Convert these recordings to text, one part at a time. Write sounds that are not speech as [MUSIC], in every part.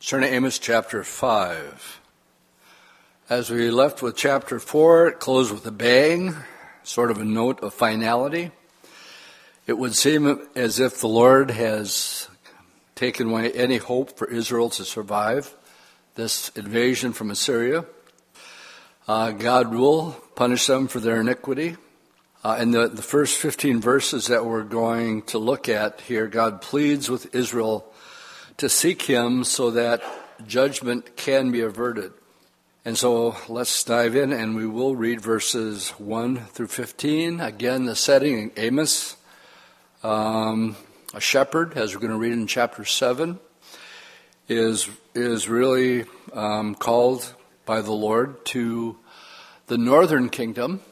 Turn to Amos chapter 5. As we left with chapter 4, it closed with a bang, sort of a note of finality. It would seem as if the Lord has taken away any hope for Israel to survive this invasion from Assyria. Uh, God will punish them for their iniquity. Uh, in the, the first 15 verses that we're going to look at here, God pleads with Israel to seek Him so that judgment can be averted. And so let's dive in and we will read verses 1 through 15. Again, the setting Amos, um, a shepherd, as we're going to read in chapter 7, is, is really um, called by the Lord to the northern kingdom.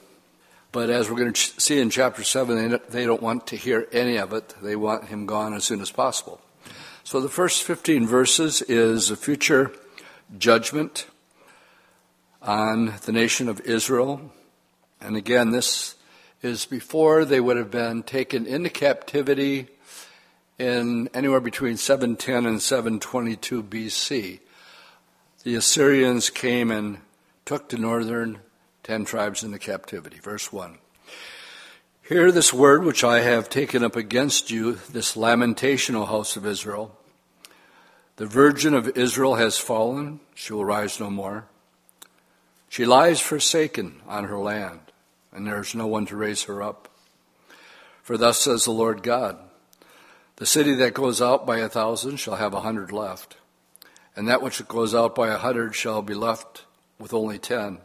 But as we're going to see in chapter 7, they don't want to hear any of it. They want him gone as soon as possible. So the first 15 verses is a future judgment on the nation of Israel. And again, this is before they would have been taken into captivity in anywhere between 710 and 722 BC. The Assyrians came and took the northern ten tribes into captivity. Verse 1. Hear this word which I have taken up against you, this lamentation, O house of Israel. The virgin of Israel has fallen, she will rise no more. She lies forsaken on her land, and there is no one to raise her up. For thus says the Lord God The city that goes out by a thousand shall have a hundred left, and that which goes out by a hundred shall be left with only ten.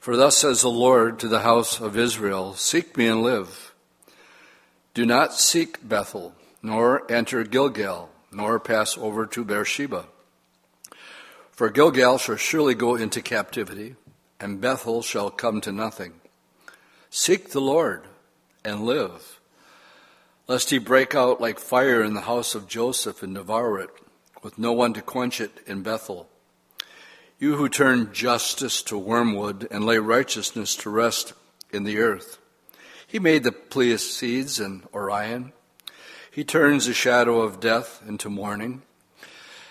For thus says the Lord to the house of Israel Seek me and live. Do not seek Bethel, nor enter Gilgal, nor pass over to Beersheba. For Gilgal shall surely go into captivity, and Bethel shall come to nothing. Seek the Lord and live, lest he break out like fire in the house of Joseph and devour it, with no one to quench it in Bethel. You who turn justice to wormwood and lay righteousness to rest in the earth. He made the Pleiades and Orion. He turns the shadow of death into morning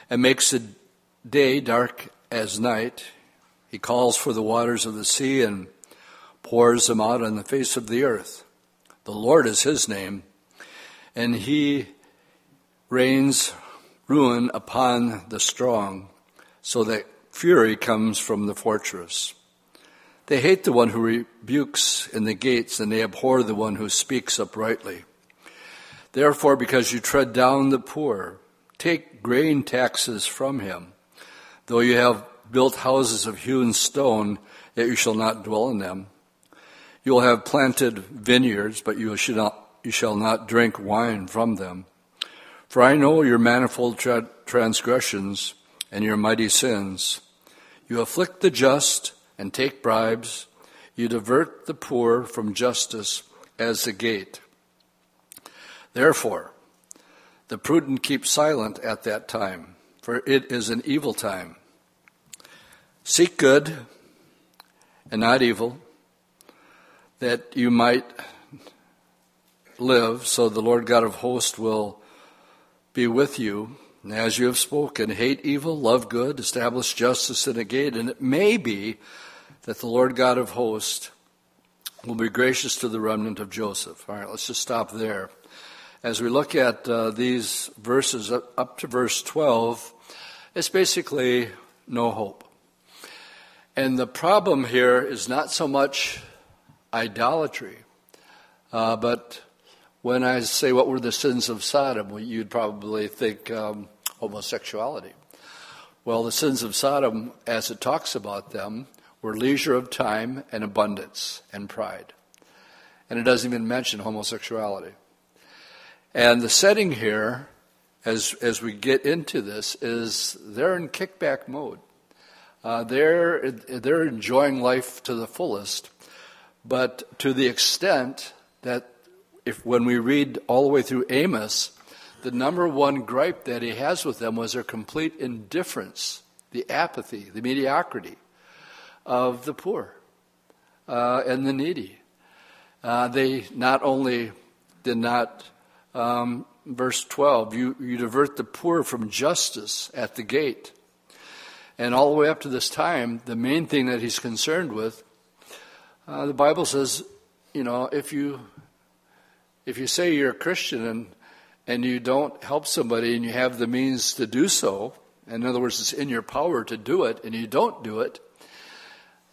and makes the day dark as night. He calls for the waters of the sea and pours them out on the face of the earth. The Lord is his name, and he rains ruin upon the strong so that Fury comes from the fortress. They hate the one who rebukes in the gates, and they abhor the one who speaks uprightly. Therefore, because you tread down the poor, take grain taxes from him. Though you have built houses of hewn stone, yet you shall not dwell in them. You will have planted vineyards, but you shall not, you shall not drink wine from them. For I know your manifold tra- transgressions and your mighty sins. You afflict the just and take bribes. You divert the poor from justice as the gate. Therefore, the prudent keep silent at that time, for it is an evil time. Seek good and not evil, that you might live, so the Lord God of hosts will be with you. And As you have spoken, hate evil, love good, establish justice in a gate, and it may be that the Lord God of hosts will be gracious to the remnant of Joseph. All right, let's just stop there. As we look at uh, these verses up, to verse 12, it's basically no hope. And the problem here is not so much idolatry, uh, but when I say what were the sins of Sodom, you'd probably think um, homosexuality. Well, the sins of Sodom, as it talks about them, were leisure of time and abundance and pride. And it doesn't even mention homosexuality. And the setting here, as, as we get into this, is they're in kickback mode. Uh, they're, they're enjoying life to the fullest, but to the extent that if when we read all the way through Amos, the number one gripe that he has with them was their complete indifference, the apathy, the mediocrity of the poor uh, and the needy. Uh, they not only did not um, verse 12, you, you divert the poor from justice at the gate. And all the way up to this time, the main thing that he's concerned with, uh, the Bible says, you know, if you if you say you're a Christian and and you don't help somebody and you have the means to do so, in other words, it's in your power to do it, and you don't do it,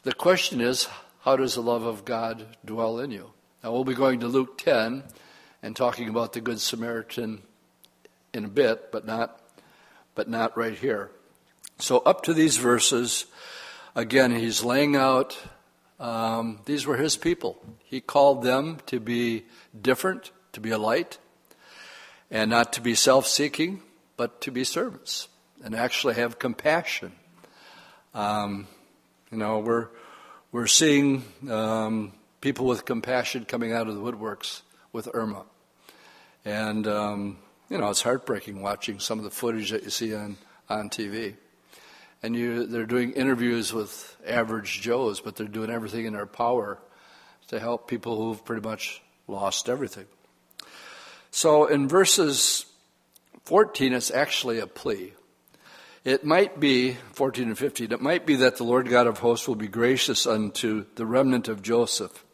the question is, how does the love of God dwell in you? Now we'll be going to Luke 10 and talking about the Good Samaritan in a bit, but not, but not right here. So up to these verses, again, he's laying out. Um, these were his people. He called them to be different, to be a light, and not to be self-seeking, but to be servants and actually have compassion. Um, you know, we're we're seeing um, people with compassion coming out of the woodworks with Irma. And, um, you know, it's heartbreaking watching some of the footage that you see on, on TV. And you, they're doing interviews with average Joes, but they're doing everything in their power to help people who've pretty much lost everything. So in verses 14, it's actually a plea. It might be, 14 and 15, it might be that the Lord God of hosts will be gracious unto the remnant of Joseph.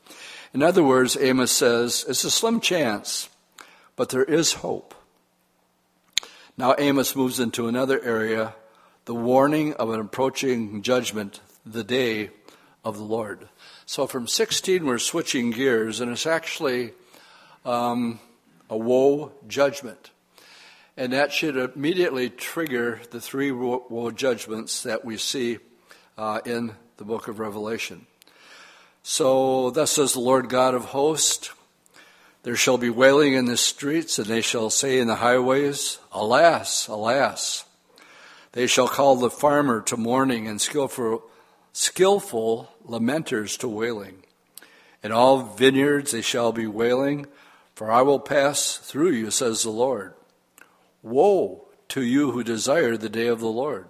In other words, Amos says, it's a slim chance but there is hope. Now Amos moves into another area, the warning of an approaching judgment, the day of the Lord. So from 16, we're switching gears, and it's actually um, a woe judgment. And that should immediately trigger the three woe judgments that we see uh, in the book of Revelation. So, thus says the Lord God of hosts there shall be wailing in the streets, and they shall say in the highways, Alas, alas. They shall call the farmer to mourning and skillful, skillful lamenters to wailing. In all vineyards they shall be wailing, for I will pass through you, says the Lord. Woe to you who desire the day of the Lord.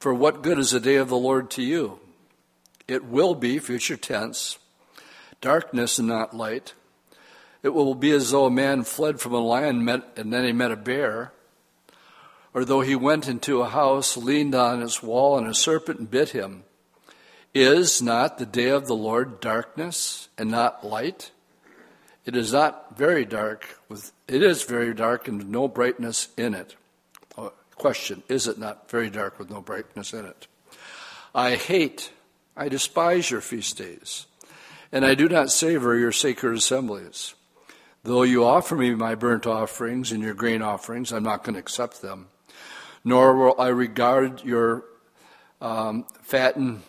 For what good is the day of the Lord to you? It will be, future tense, darkness and not light it will be as though a man fled from a lion met, and then he met a bear, or though he went into a house, leaned on its wall, and a serpent bit him. Is not the day of the Lord darkness and not light? It is not very dark with it is very dark and no brightness in it. Uh, question, is it not very dark with no brightness in it? I hate, I despise your feast days, and I do not savor your sacred assemblies. Though you offer me my burnt offerings and your grain offerings, I'm not going to accept them. Nor will I regard your um, fattened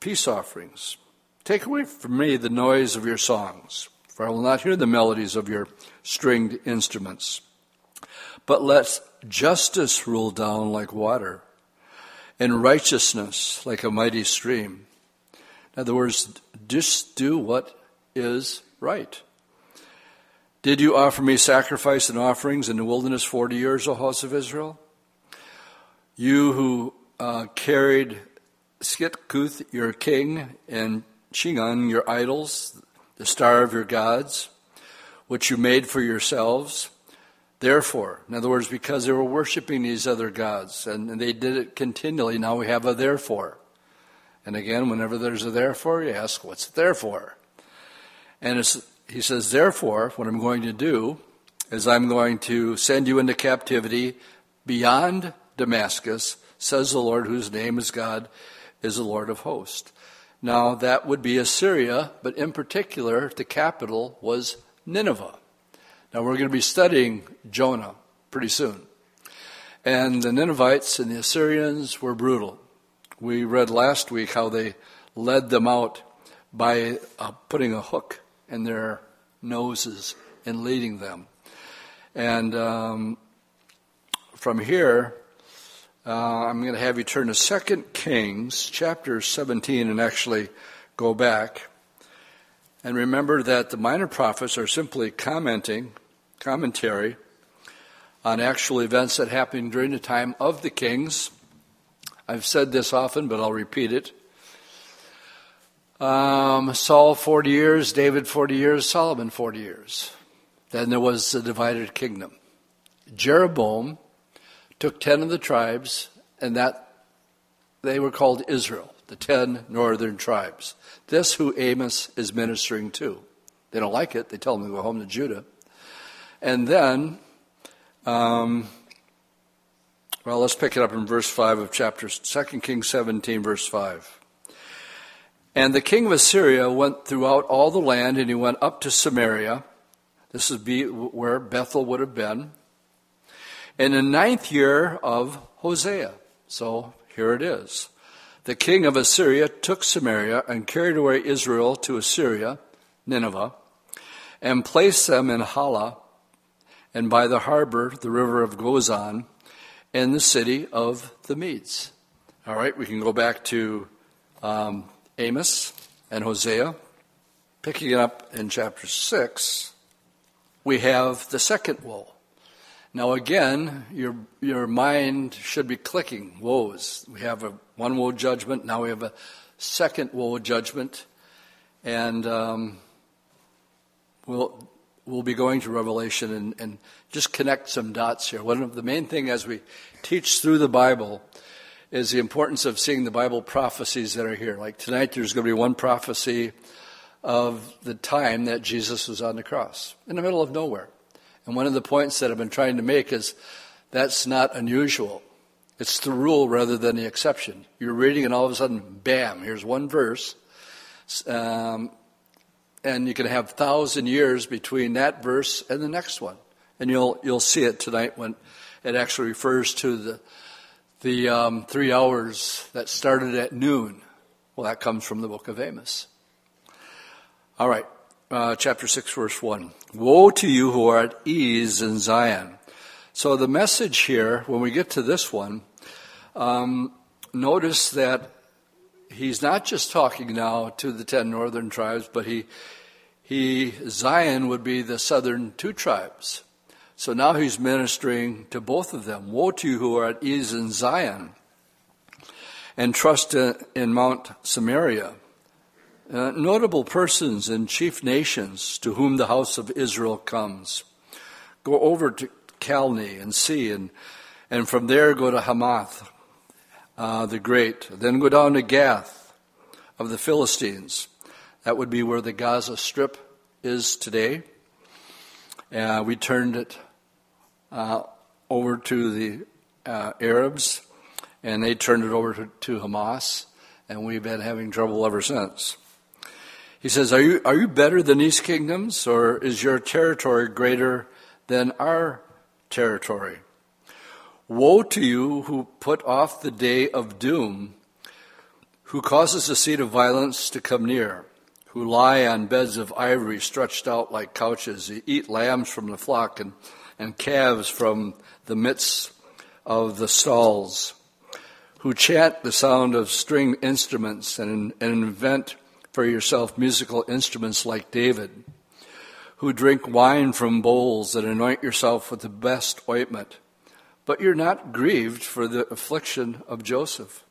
peace offerings. Take away from me the noise of your songs, for I will not hear the melodies of your stringed instruments. But let justice rule down like water, and righteousness like a mighty stream. In other words, just do what is right. Did you offer me sacrifice and offerings in the wilderness 40 years, O house of Israel? You who uh, carried Sikkuth, your king, and Chingon, your idols, the star of your gods, which you made for yourselves. Therefore, in other words, because they were worshiping these other gods, and, and they did it continually, now we have a therefore. And again, whenever there's a therefore, you ask, what's it there for? And he says, Therefore, what I'm going to do is I'm going to send you into captivity beyond Damascus, says the Lord, whose name is God, is the Lord of hosts. Now, that would be Assyria, but in particular, the capital was Nineveh. Now, we're going to be studying Jonah pretty soon. And the Ninevites and the Assyrians were brutal. We read last week how they led them out by uh, putting a hook in their noses and leading them. And um, from here, uh, I'm going to have you turn to 2 Kings chapter 17 and actually go back. And remember that the minor prophets are simply commenting, commentary on actual events that happened during the time of the kings. I've said this often, but I'll repeat it. Um, Saul 40 years, David 40 years, Solomon 40 years. then there was a divided kingdom. Jeroboam took ten of the tribes, and that they were called Israel, the ten northern tribes. This who Amos is ministering to. They don't like it. They tell him to go home to Judah. And then, um, well, let's pick it up in verse 5 of chapter 2 Kings 17, verse 5. And the king of Assyria went throughout all the land, and he went up to Samaria. This is where Bethel would have been. In the ninth year of Hosea. So here it is. The king of Assyria took Samaria and carried away Israel to Assyria, Nineveh, and placed them in Halah and by the Habor, the river of Gozan, in the city of the Medes. All right, we can go back to um, Amos and Hosea. Picking it up in chapter 6, we have the second woe. Now, again, your, your mind should be clicking woes. We have a one woe judgment, now we have a second woe judgment, and um, we'll we'll be going to Revelation and, and just connect some dots here. One of the main thing as we teach through the Bible is the importance of seeing the Bible prophecies that are here. Like tonight, there's going to be one prophecy of the time that Jesus was on the cross in the middle of nowhere. And one of the points that I've been trying to make is that's not unusual. It's the rule rather than the exception. You're reading, and all of a sudden, bam, here's one verse. Um, and you can have thousand years between that verse and the next one. And you'll you'll see it tonight when it actually refers to the the um, three hours that started at noon. Well, that comes from the book of Amos. All right, uh, chapter six, verse one. Woe to you who are at ease in Zion. So the message here, when we get to this one, um, notice that he's not just talking now to the ten northern tribes, but he, he, Zion would be the southern two tribes. So now he's ministering to both of them. Woe to you who are at ease in Zion and trust in Mount Samaria. Uh, notable persons and chief nations to whom the house of Israel comes. Go over to Calneh and see, and, and from there go to Hamath, uh, the great. Then go down to Gath of the Philistines. That would be where the Gaza Strip is today. Uh, we turned it uh, over to the uh, Arabs, and they turned it over to, to, Hamas, and we've been having trouble ever since. He says, are you, are you better than these kingdoms, or is your territory greater than our territory? Woe to you who put off the day of doom, who causes the seat of violence to come near, who lie on beds of ivory stretched out like couches, who eat lambs from the flock and, and calves from the midst of the stalls, who chant the sound of string instruments and, and invent for yourself musical instruments like David, who drink wine from bowls and anoint yourself with the best ointment but you're not grieved for the affliction of Joseph.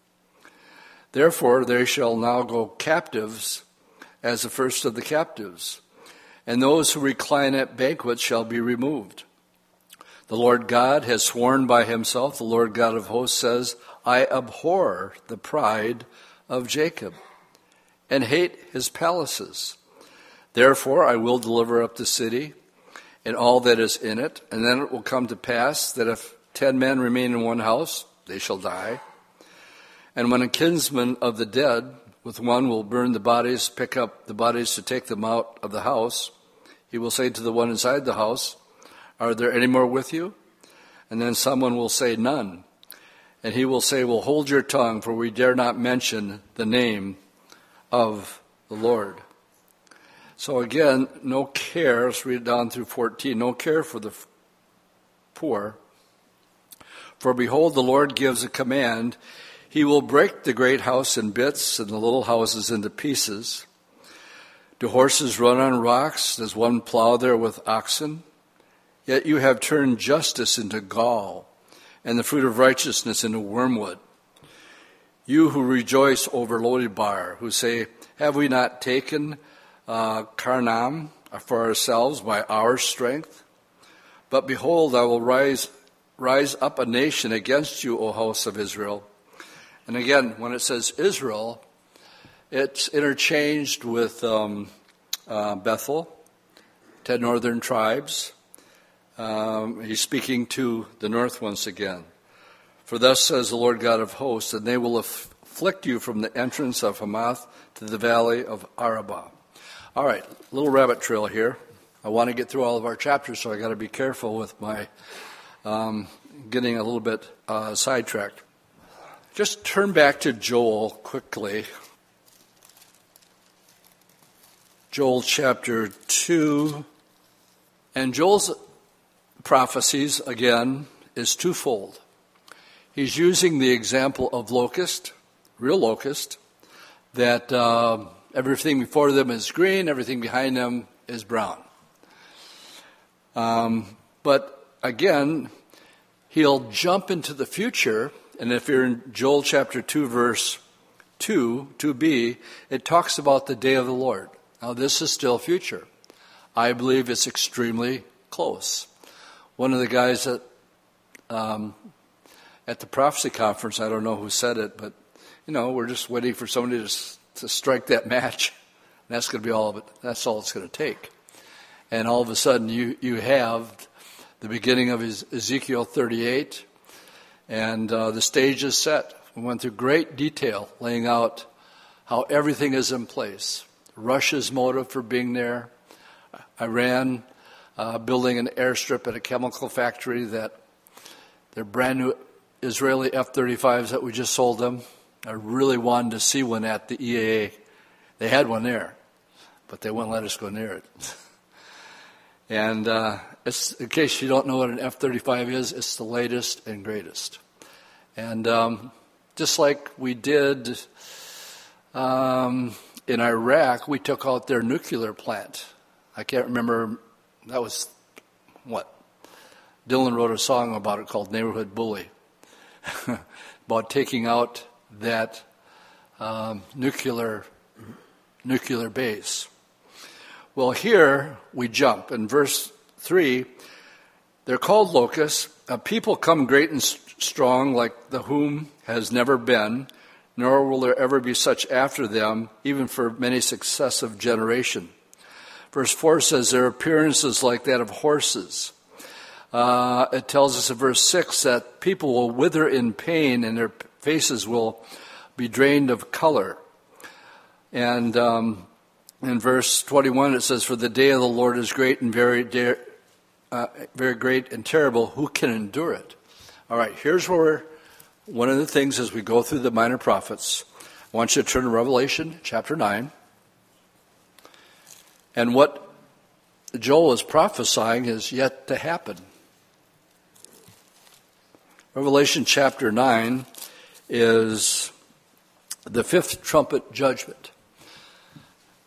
Therefore, they shall now go captives as the first of the captives, and those who recline at banquets shall be removed. The Lord God has sworn by himself, the Lord God of hosts says, I abhor the pride of Jacob and hate his palaces. Therefore, I will deliver up the city and all that is in it, and then it will come to pass that if Ten men remain in one house, they shall die. And when a kinsman of the dead with one will burn the bodies, pick up the bodies to take them out of the house, he will say to the one inside the house, Are there any more with you? And then someone will say, None. And he will say, Well, hold your tongue, for we dare not mention the name of the Lord. So again, no care, let's read it down through 14, no care for the poor, for behold, the Lord gives a command. He will break the great house in bits and the little houses into pieces. Do horses run on rocks? Does one plow there with oxen? Yet you have turned justice into gall and the fruit of righteousness into wormwood. You who rejoice over Lodebar, who say, Have we not taken uh, Karnaim, for ourselves by our strength. But behold, I will rise, rise up a nation against you, O house of Israel. And again, when it says Israel, it's interchanged with um, uh, Bethel, ten northern tribes. Um, he's speaking to the north once again. For thus says the Lord God of hosts, and they will afflict you from the entrance of Hamath to the valley of Arabah. All right, little rabbit trail here. I want to get through all of our chapters, so I got to be careful with my um, getting a little bit uh, sidetracked. Just turn back to Joel quickly. Joel chapter 2. And Joel's prophecies, again, is twofold. He's using the example of locust, real locust, that. Uh, Everything before them is green, everything behind them is brown. Um, but again, he'll jump into the future, and if you're in Joel chapter 2, verse 2, 2b, it talks about the day of the Lord. Now, this is still future. I believe it's extremely close. One of the guys at, um, at the prophecy conference, I don't know who said it, but, you know, we're just waiting for somebody to to strike that match. And that's going to be all of it. That's all it's going to take. And all of a sudden, you, you have the beginning of Ezekiel 38, and uh, the stage is set. We went through great detail laying out how everything is in place. Russia's motive for being there, Iran uh, building an airstrip at a chemical factory that their brand new Israeli F 35s that we just sold them I really wanted to see one at the EAA. They had one there, but they wouldn't let us go near it. [LAUGHS] and uh, in case you don't know what an F 35 is, it's the latest and greatest. And um, just like we did um, in Iraq, we took out their nuclear plant. I can't remember, that was what? Dylan wrote a song about it called Neighborhood Bully, [LAUGHS] about taking out that um, nuclear nuclear base. Well, here we jump in verse three. They're called locusts. A people come great and strong, like the whom has never been, nor will there ever be such after them, even for many successive generation. Verse four says their appearance is like that of horses. Uh, it tells us in verse 6 that people will wither in pain and their faces will be drained of color. And um, in verse 21, it says, For the day of the Lord is great and very, de- uh, very great and terrible. Who can endure it? All right, here's where one of the things as we go through the minor prophets, I want you to turn to Revelation chapter 9. And what Joel is prophesying is yet to happen. Revelation chapter 9 is the fifth trumpet judgment.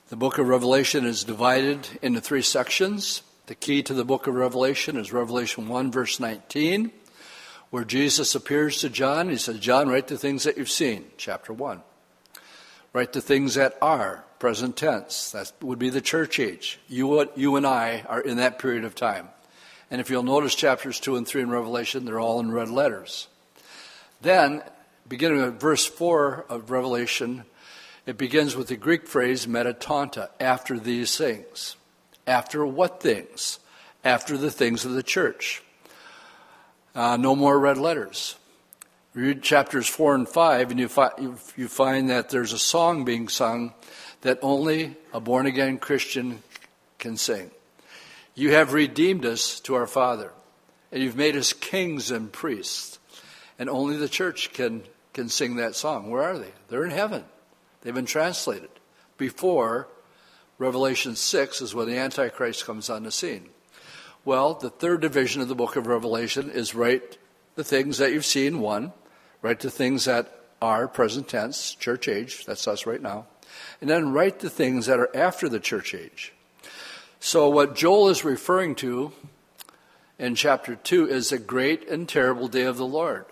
The book of Revelation is divided into three sections. The key to the book of Revelation is Revelation 1, verse 19, where Jesus appears to John. He says, John, write the things that you've seen, chapter 1. Write the things that are, present tense. That would be the church age. You, you and I are in that period of time. And if you'll notice chapters 2 and 3 in Revelation, they're all in red letters. Then beginning at verse 4 of Revelation, it begins with the Greek phrase metatonta, after these things. After what things? After the things of the church. Uh, no more red letters. Read chapters 4 and 5, and you, fi- you find that there's a song being sung that only a born again Christian can sing. You have redeemed us to our Father, and you've made us kings and priests. And only the church can can sing that song. Where are they? They're in heaven. They've been translated. Before Revelation 6 is when the Antichrist comes on the scene. Well, the third division of the book of Revelation is write the things that you've seen, one, write the things that are present tense, church age, that's us right now, and then write the things that are after the church age. So, what Joel is referring to in chapter 2 is a great and terrible day of the Lord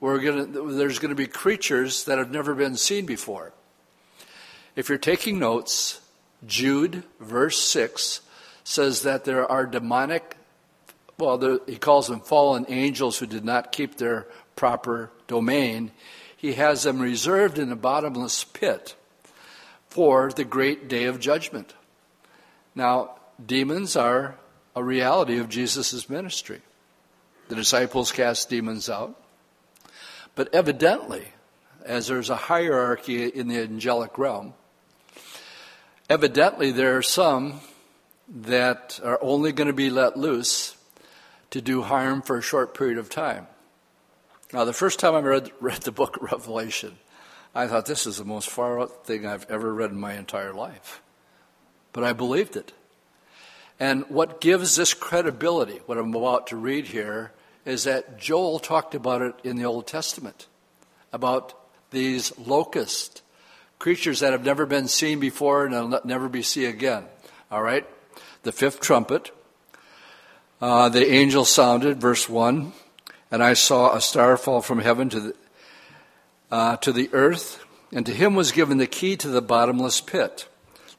gonna, there's going to be creatures that have never been seen before. If you're taking notes, Jude, verse 6, says that there are demonic, well, he calls them fallen angels who did not keep their proper domain. He has them reserved in a bottomless pit for the great day of judgment. Now, demons are a reality of Jesus' ministry. The disciples cast demons out. But evidently, as there's a hierarchy in the angelic realm, evidently there are some that are only going to be let loose to do harm for a short period of time. Now, the first time I read, read the book of Revelation, I thought this is the most far out thing I've ever read in my entire life. But I believed it. And what gives this credibility, what I'm about to read here, is that Joel talked about it in the Old Testament about these locust creatures that have never been seen before and will never be seen again. All right? The fifth trumpet. Uh, the angel sounded, verse 1, and I saw a star fall from heaven to the, uh, to the earth, and to him was given the key to the bottomless pit.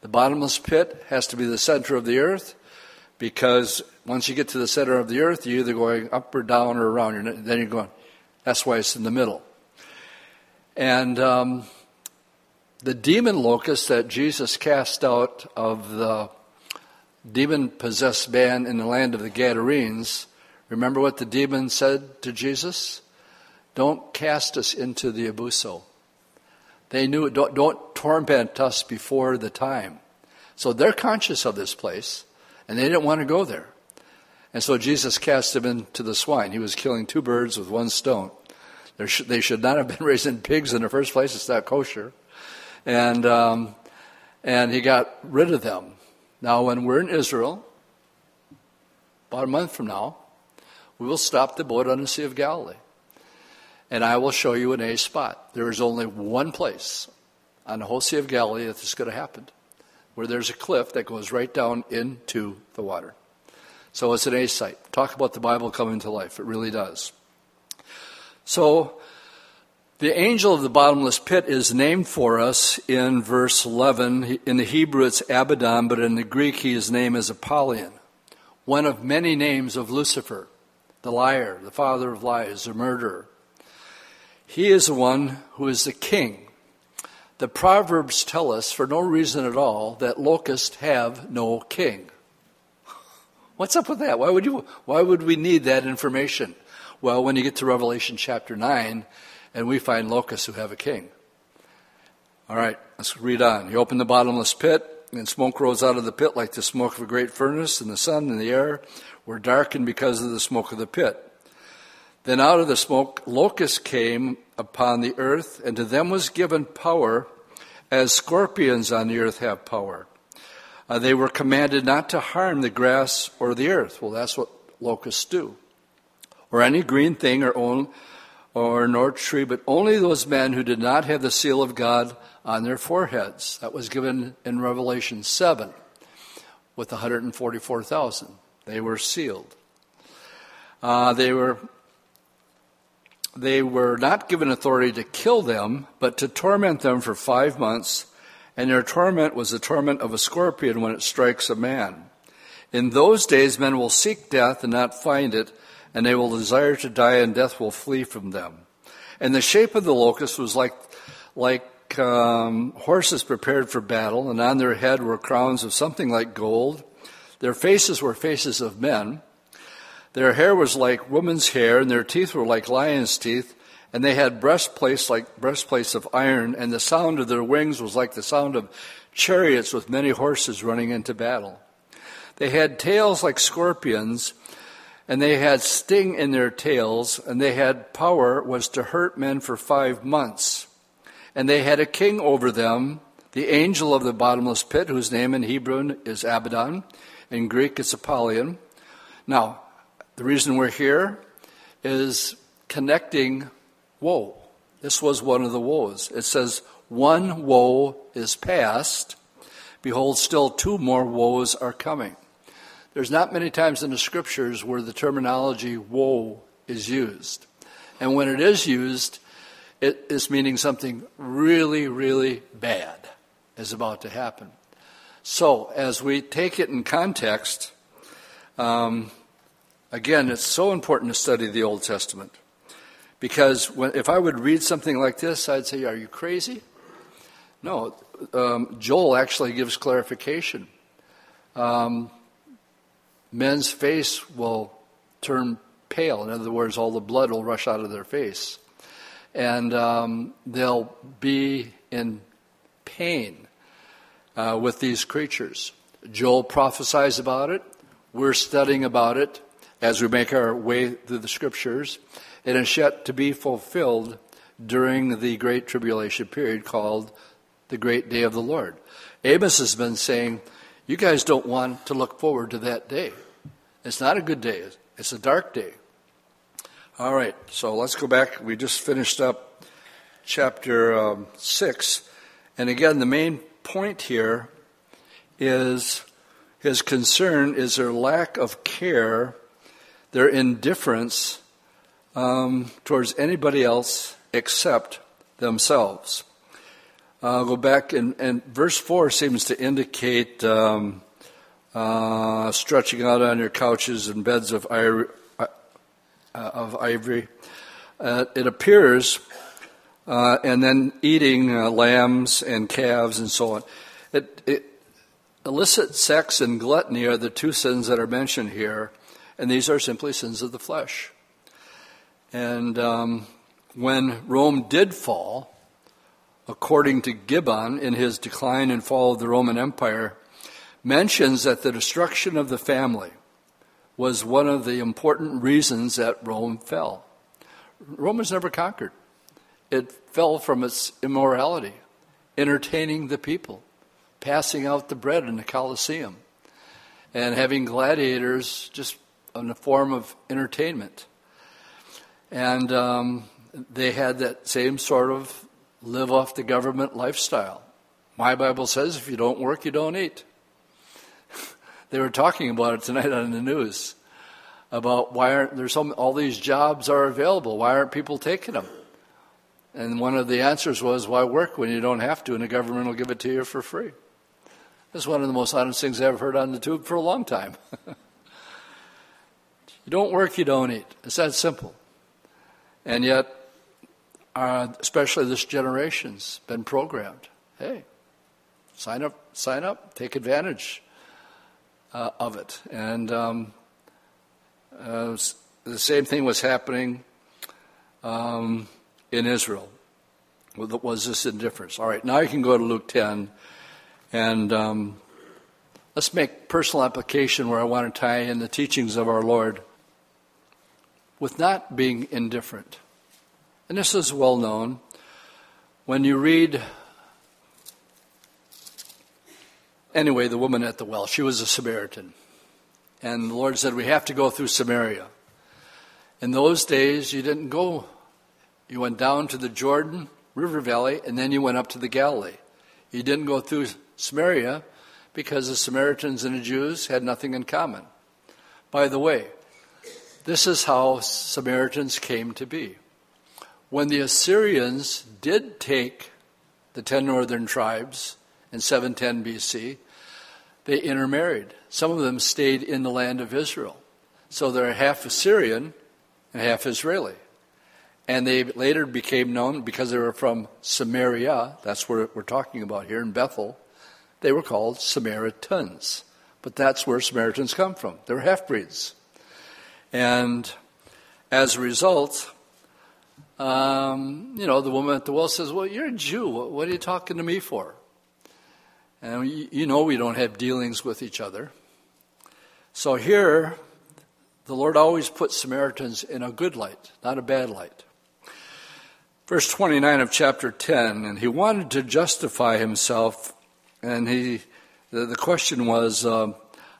The bottomless pit has to be the center of the earth because once you get to the center of the earth, you're either going up or down or around. You're, then you're going, that's why it's in the middle. And um, the demon locust that Jesus cast out of the demon possessed man in the land of the Gadarenes, remember what the demon said to Jesus? Don't cast us into the abuso. They knew, don't, don't torment us before the time. So they're conscious of this place, and they didn't want to go there. And so Jesus cast them into the swine. He was killing two birds with one stone. Sh- they should not have been [LAUGHS] raising pigs in the first place. It's not kosher. And, um, and he got rid of them. Now, when we're in Israel, about a month from now, we will stop the boat on the Sea of Galilee. And I will show you an A spot. There is only one place on the whole Sea of Galilee that this is going to happen, where there's a cliff that goes right down into the water. So it's an A site. Talk about the Bible coming to life. It really does. So the angel of the bottomless pit is named for us in verse 11. In the Hebrew, it's Abaddon, but in the Greek, his name is Apollyon, one of many names of Lucifer, the liar, the father of lies, the murderer. He is the one who is the king. The Proverbs tell us, for no reason at all, that locusts have no king. What's up with that? Why would, you, why would we need that information? Well, when you get to Revelation chapter 9, and we find locusts who have a king. All right, let's read on. He opened the bottomless pit, and smoke rose out of the pit like the smoke of a great furnace, and the sun and the air were darkened because of the smoke of the pit. Then out of the smoke, locusts came upon the earth, and to them was given power as scorpions on the earth have power. Uh, they were commanded not to harm the grass or the earth. Well, that's what locusts do or any green thing or own or an nor tree, but only those men who did not have the seal of God on their foreheads. That was given in Revelation 7 with 144,000. They were sealed. Uh, they were they were not given authority to kill them, but to torment them for five months, and their torment was the torment of a scorpion when it strikes a man. In those days, men will seek death and not find it, and they will desire to die, and death will flee from them. And the shape of the locust was like, like um, horses prepared for battle, and on their head were crowns of something like gold. Their faces were faces of men. Their hair was like woman's hair, and their teeth were like lion's teeth. And they had breastplates like breastplates of iron, and the sound of their wings was like the sound of chariots with many horses running into battle. They had tails like scorpions, and they had sting in their tails, and they had power was to hurt men for five months. And they had a king over them, the angel of the bottomless pit, whose name in Hebrew is Abaddon, in Greek it's Apollyon. Now, the reason we're here is connecting woe. This was one of the woes. It says, One woe is past. Behold, still two more woes are coming. There's not many times in the scriptures where the terminology woe is used. And when it is used, it is meaning something really, really bad is about to happen. So, as we take it in context, um, again, it's so important to study the Old Testament. Because when, if I would read something like this, I'd say, Are you crazy? No, um, Joel actually gives clarification. Um, men's face will turn pale. In other words, all the blood will rush out of their face. And um, they'll be in pain uh, with these creatures. Joel prophesies about it. We're studying about it as we make our way through the scriptures. It is yet to be fulfilled during the Great Tribulation period called the Great Day of the Lord. Amos has been saying, You guys don't want to look forward to that day. It's not a good day, it's a dark day. All right, so let's go back. We just finished up chapter um, 6. And again, the main point here is his concern is their lack of care, their indifference um, towards anybody else except themselves. I'll go back, and, and verse 4 seems to indicate um, uh, stretching out on your couches and beds of ivory. Uh, of ivory. Uh, it appears uh, and then eating uh, lambs and calves and so on. It, it, illicit sex and gluttony are the two sins that are mentioned here, and these are simply sins of the flesh. And um, when Rome did fall, according to Gibbon in his Decline and Fall of the Roman Empire, mentions that the destruction of the family was one of the important reasons that Rome fell. Rome was never conquered it fell from its immorality, entertaining the people, passing out the bread in the Colosseum, and having gladiators just in the form of entertainment. And um, they had that same sort of live off the government lifestyle. My Bible says if you don't work, you don't eat. [LAUGHS] they were talking about it tonight on the news about why aren't there some all these jobs are available? Why aren't people taking them? And one of the answers was, why work when you don't have to and the government will give it to you for free? That's one of the most honest things I've heard on the tube for a long time. [LAUGHS] you don't work, you don't eat. It's that simple. And yet, especially this generation's been programmed. Hey, sign up, sign up, take advantage uh, of it. And um, uh, the same thing was happening. Um, in Israel? Was this indifference? All right, now you can go to Luke 10 and um, let's make personal application where I want to tie in the teachings of our Lord with not being indifferent. And this is well known. When you read, anyway, the woman at the well, she was a Samaritan. And the Lord said, We have to go through Samaria. In those days, you didn't go you went down to the Jordan River Valley, and then you went up to the Galilee. You didn't go through Samaria because the Samaritans and the Jews had nothing in common. By the way, this is how Samaritans came to be. When the Assyrians did take the ten northern tribes in 710 BC, they intermarried. Some of them stayed in the land of Israel. So they're half Assyrian and half Israeli. And they later became known because they were from Samaria, that's what we're talking about here in Bethel. They were called Samaritans. But that's where Samaritans come from. They were half breeds. And as a result, um, you know, the woman at the well says, Well, you're a Jew. What are you talking to me for? And you know we don't have dealings with each other. So here, the Lord always puts Samaritans in a good light, not a bad light. Verse 29 of chapter 10, and he wanted to justify himself, and he, the, the question was uh,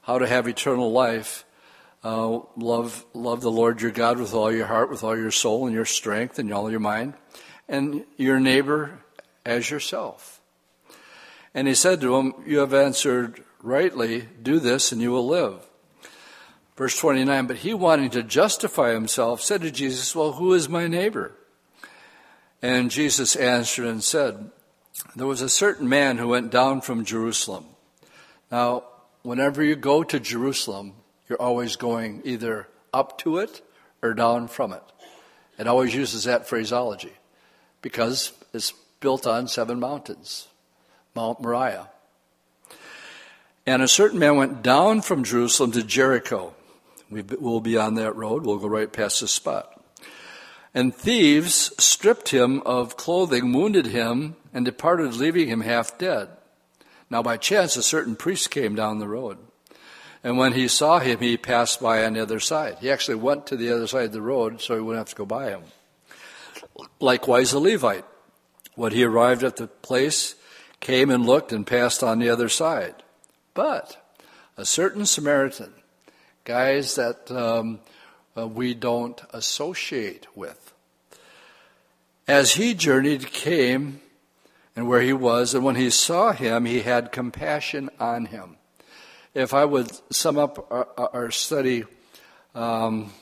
how to have eternal life. Uh, love, love the Lord your God with all your heart, with all your soul, and your strength, and all your mind, and your neighbor as yourself. And he said to him, You have answered rightly, do this, and you will live. Verse 29, but he, wanting to justify himself, said to Jesus, Well, who is my neighbor? And Jesus answered and said, There was a certain man who went down from Jerusalem Now, whenever you go to Jerusalem, you're always going either up to it or down from it. It always uses that phraseology because it's built on seven mountains Mount Moriah. And a certain man went down from Jerusalem to Jericho. We will be on that road. We'll go right past this spot. And thieves stripped him of clothing, wounded him, and departed, leaving him half dead. Now, by chance, a certain priest came down the road. And when he saw him, he passed by on the other side. He actually went to the other side of the road so he wouldn't have to go by him. Likewise, the Levite. When he arrived at the place, came and looked and passed on the other side. But a certain Samaritan, guys that um, uh, we don't associate with, as he journeyed, came and where he was, and when he saw him, he had compassion on him. If I would sum up our, our study um,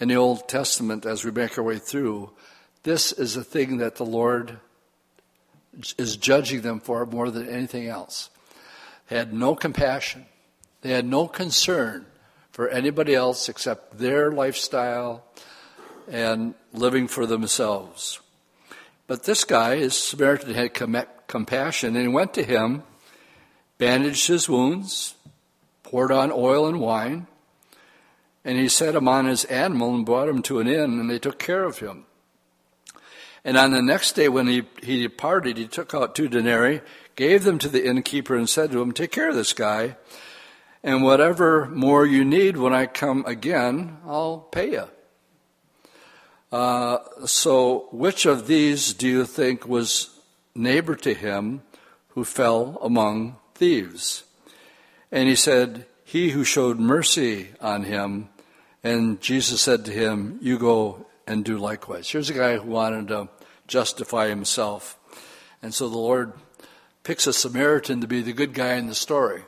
in the Old Testament as we make our way through, this is a thing that the Lord is judging them for more than anything else. They had no compassion. They had no concern for anybody else except their lifestyle and living for themselves. But this guy, his Samaritan, had compassion, and he went to him, bandaged his wounds, poured on oil and wine, and he set him on his animal and brought him to an inn, and they took care of him. And on the next day, when he, he departed, he took out two denarii, gave them to the innkeeper, and said to him, Take care of this guy, and whatever more you need when I come again, I'll pay you. Uh, so, which of these do you think was neighbor to him who fell among thieves? And he said, He who showed mercy on him. And Jesus said to him, You go and do likewise. Here's a guy who wanted to justify himself. And so the Lord picks a Samaritan to be the good guy in the story.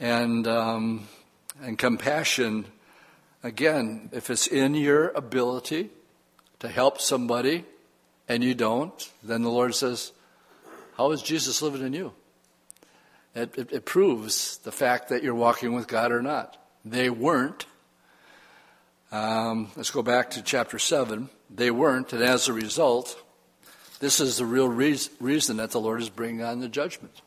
And, um, and compassion Again, if it's in your ability to help somebody and you don't, then the Lord says, How is Jesus living in you? It, it, it proves the fact that you're walking with God or not. They weren't. Um, let's go back to chapter 7. They weren't, and as a result, this is the real reason that the Lord is bringing on the judgment.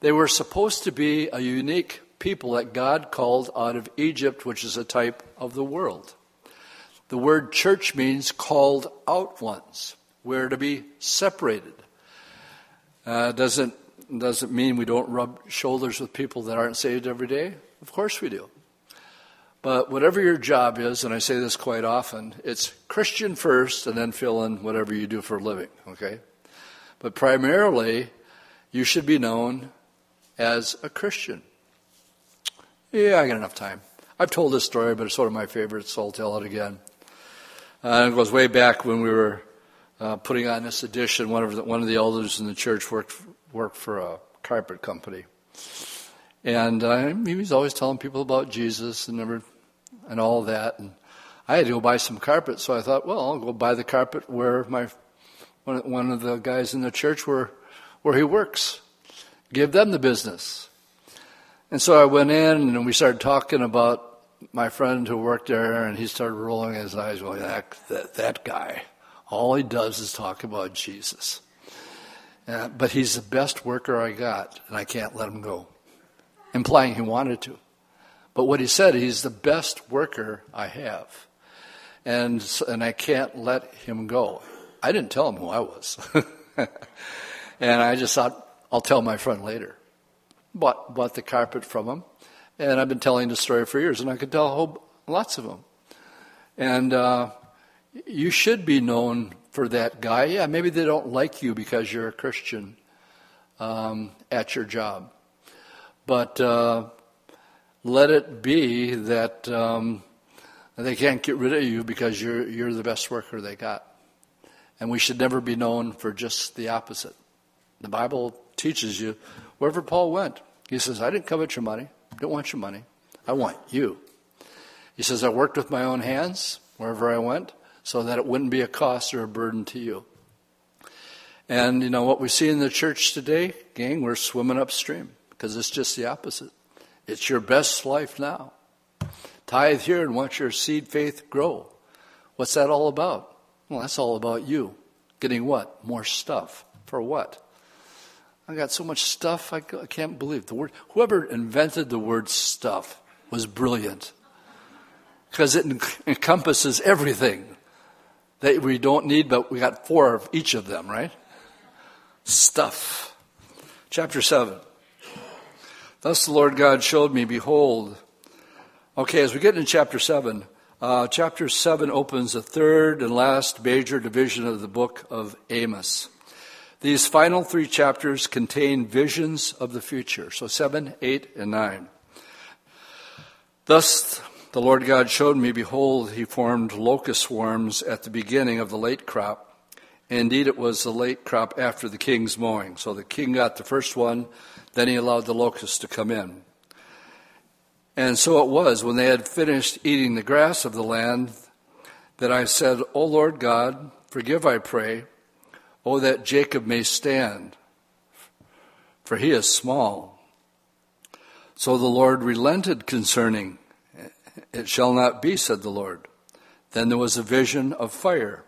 They were supposed to be a unique people that God called out of Egypt, which is a type of the world. The word church means called out ones. We're to be separated. Uh, doesn't doesn't mean we don't rub shoulders with people that aren't saved every day. Of course we do. But whatever your job is, and I say this quite often, it's Christian first, and then fill in whatever you do for a living. Okay, but primarily, you should be known as a Christian. Yeah, I got enough time. I've told this story, but it's one of my favorites, so I'll tell it again. Uh, it goes way back when we were uh, putting on this edition. One of the, one of the elders in the church worked worked for a carpet company, and he was always telling people about Jesus and and all that. And I had to go buy some carpet, so I thought, well, I'll go buy the carpet where my one, one of the guys in the church where where he works. Give them the business. And so I went in and we started talking about my friend who worked there, and he started rolling his eyes, going, that, that, that guy, all he does is talk about Jesus. Uh, but he's the best worker I got, and I can't let him go. Implying he wanted to. But what he said, he's the best worker I have. And, and I can't let him go. I didn't tell him who I was. [LAUGHS] and I just thought, I'll tell my friend later bought, bought the carpet from him. And I've been telling the story for years, and I could tell whole, lots of them. And uh, you should be known for that guy. Yeah, maybe they don't like you because you're a Christian um, at your job. But uh, let it be that um, they can't get rid of you because you're, you're the best worker they got. And we should never be known for just the opposite. The Bible teaches you Wherever Paul went, he says, I didn't covet your money. I don't want your money. I want you. He says, I worked with my own hands wherever I went so that it wouldn't be a cost or a burden to you. And, you know, what we see in the church today, gang, we're swimming upstream. because it's just the opposite. It's your best life now. Tithe here and watch your seed faith grow. What's that all about? Well, that's all about you. Getting what? More stuff. For what? I got so much stuff, I can't believe the word. Whoever invented the word stuff was brilliant because it encompasses everything that we don't need, but we got four of each of them, right? Stuff. Chapter 7. Thus the Lord God showed me, behold. Okay, as we get into chapter 7, uh, chapter 7 opens the third and last major division of the book of Amos. These final three chapters contain visions of the future. So 7, 8, and 9. Thus the Lord God showed me, behold, he formed locust swarms at the beginning of the late crop. Indeed, it was the late crop after the king's mowing. So the king got the first one, then he allowed the locusts to come in. And so it was, when they had finished eating the grass of the land, that I said, O Lord God, forgive, I pray, O that Jacob may stand, for he is small. So the Lord relented concerning it shall not be, said the Lord. Then there was a vision of fire.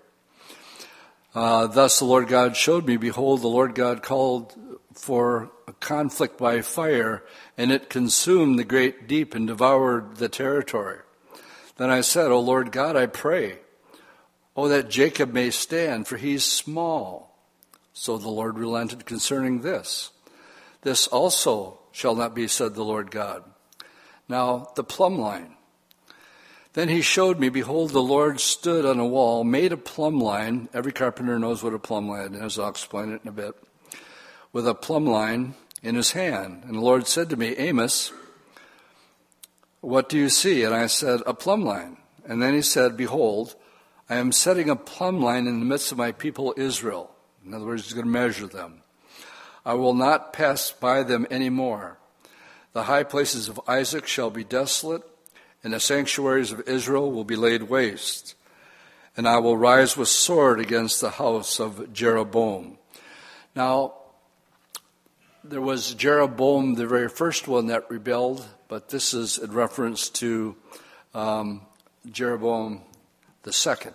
Uh, thus the Lord God showed me, behold, the Lord God called for a conflict by fire, and it consumed the great deep and devoured the territory. Then I said, O Lord God, I pray, O that Jacob may stand, for he's small. So the Lord relented concerning this. This also shall not be, said the Lord God. Now, the plumb line. Then he showed me, behold, the Lord stood on a wall, made a plumb line. Every carpenter knows what a plumb line is. I'll explain it in a bit. With a plumb line in his hand. And the Lord said to me, Amos, what do you see? And I said, a plumb line. And then he said, Behold, I am setting a plumb line in the midst of my people Israel. In other words, he's going to measure them. I will not pass by them any more. The high places of Isaac shall be desolate, and the sanctuaries of Israel will be laid waste. And I will rise with sword against the house of Jeroboam. Now, there was Jeroboam, the very first one that rebelled, but this is in reference to um, Jeroboam the second.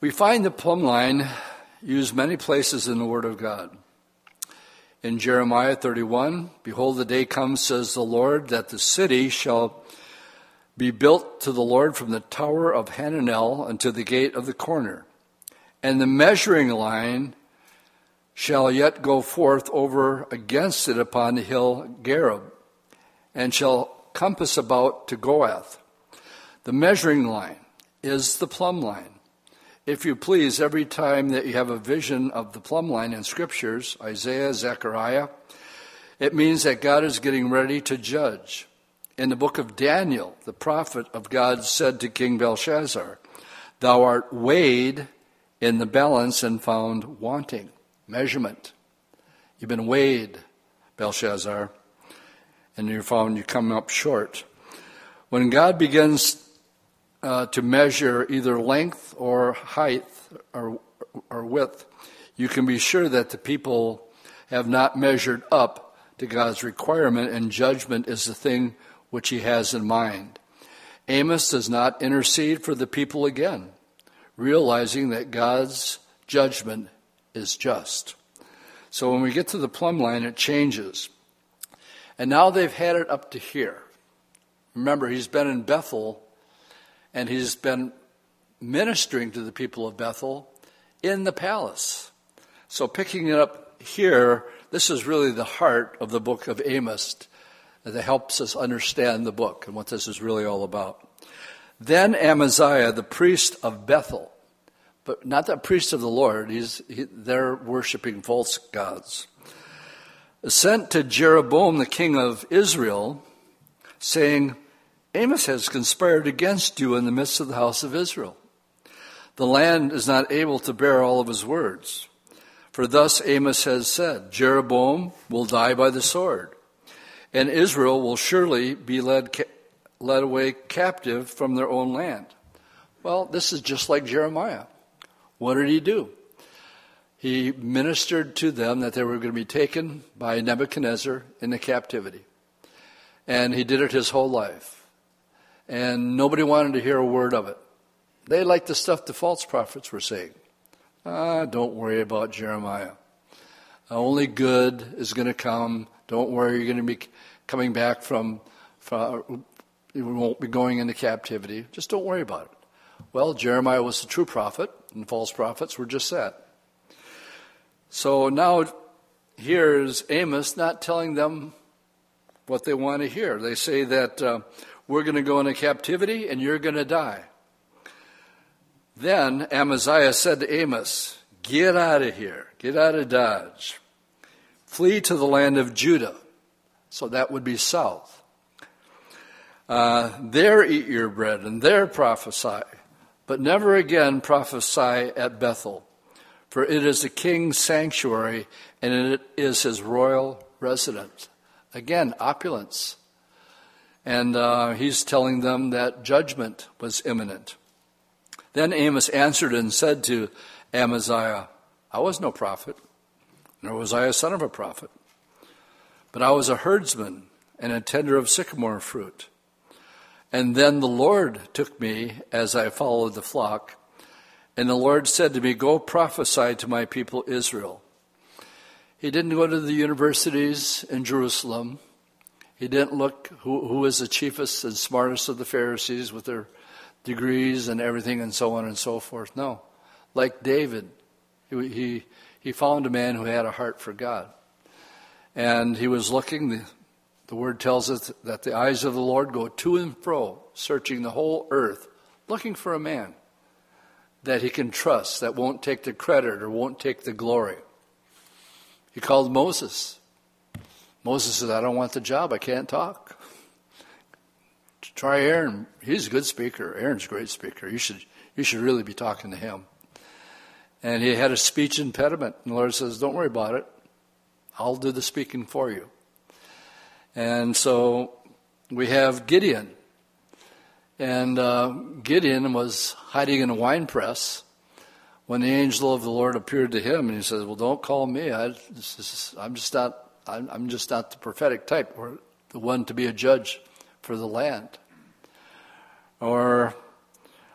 We find the plumb line used many places in the Word of God. In Jeremiah 31, Behold, the day comes, says the Lord, that the city shall be built to the Lord from the tower of Hananel unto the gate of the corner. And the measuring line shall yet go forth over against it upon the hill Gareb, and shall compass about to Goath. The measuring line is the plumb line. If you please, every time that you have a vision of the plumb line in scriptures, Isaiah, Zechariah, it means that God is getting ready to judge. In the book of Daniel, the prophet of God said to King Belshazzar, Thou art weighed in the balance and found wanting. Measurement. You've been weighed, Belshazzar, and you're found you come up short. When God begins uh, to measure either length or height or, or width, you can be sure that the people have not measured up to God's requirement, and judgment is the thing which he has in mind. Amos does not intercede for the people again, realizing that God's judgment is just. So when we get to the plumb line, it changes. And now they've had it up to here. Remember, he's been in Bethel and he's been ministering to the people of Bethel in the palace. So picking it up here, this is really the heart of the book of Amos that helps us understand the book and what this is really all about. Then Amaziah, the priest of Bethel, but not the priest of the Lord, he's, he, they're worshiping false gods, sent to Jeroboam, the king of Israel, saying, Amos has conspired against you in the midst of the house of Israel. The land is not able to bear all of his words. For thus Amos has said, Jeroboam will die by the sword and Israel will surely be led, led away captive from their own land. Well, this is just like Jeremiah. What did he do? he ministered to them that they were going to be taken by Nebuchadnezzar into captivity. And he did it his whole life. And nobody wanted to hear a word of it. They liked the stuff the false prophets were saying. Ah, don't worry about Jeremiah. Only good is going to come. Don't worry, you're going to be coming back from, from you won't be going into captivity. Just don't worry about it. Well, Jeremiah was the true prophet, and false prophets were just that. So now here's Amos not telling them what they want to hear. They say that uh, we're going to go into captivity and you're going to die. Then Amaziah said to Amos, Get out of here, get out of Dodge, flee to the land of Judah. So that would be south. Uh, there eat your bread and there prophesy, but never again prophesy at Bethel, for it is the king's sanctuary and it is his royal residence. Again, opulence. And uh, he's telling them that judgment was imminent. Then Amos answered and said to Amaziah, I was no prophet, nor was I a son of a prophet, but I was a herdsman and a tender of sycamore fruit. And then the Lord took me as I followed the flock. And the Lord said to me, Go prophesy to my people Israel. He didn't go to the universities in Jerusalem. He didn't look who, who was the chiefest and smartest of the Pharisees with their degrees and everything and so on and so forth. No. Like David, he, he, he found a man who had a heart for God. And he was looking, the, the word tells us that the eyes of the Lord go to and fro, searching the whole earth, looking for a man that he can trust, that won't take the credit or won't take the glory. He called Moses. Moses said, I don't want the job, I can't talk. Try Aaron. He's a good speaker. Aaron's a great speaker. You should, you should really be talking to him. And he had a speech impediment. And the Lord says, Don't worry about it. I'll do the speaking for you. And so we have Gideon. And uh, Gideon was hiding in a wine press when the angel of the Lord appeared to him, and he says, "Well, don't call me. I, I'm just not. I'm, I'm, just not the prophetic type, or the one to be a judge for the land." Or,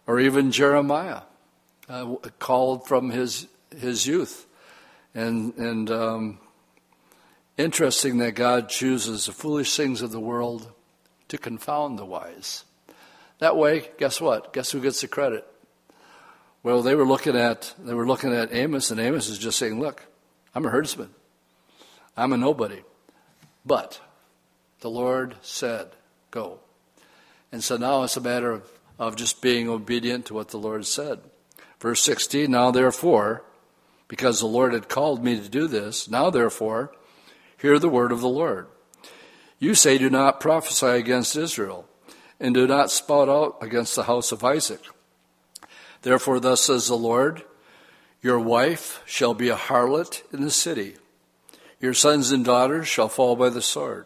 or even Jeremiah, uh, called from his his youth, and and um, Interesting that God chooses the foolish things of the world to confound the wise. That way, guess what? Guess who gets the credit? Well, they were looking at they were looking at Amos, and Amos is just saying, "Look, I'm a herdsman. I'm a nobody, but the Lord said, go." And so now it's a matter of, of just being obedient to what the Lord said. Verse 16, now therefore, because the Lord had called me to do this, now therefore, Hear the word of the Lord. You say, Do not prophesy against Israel, and do not spout out against the house of Isaac. Therefore, thus says the Lord Your wife shall be a harlot in the city, your sons and daughters shall fall by the sword.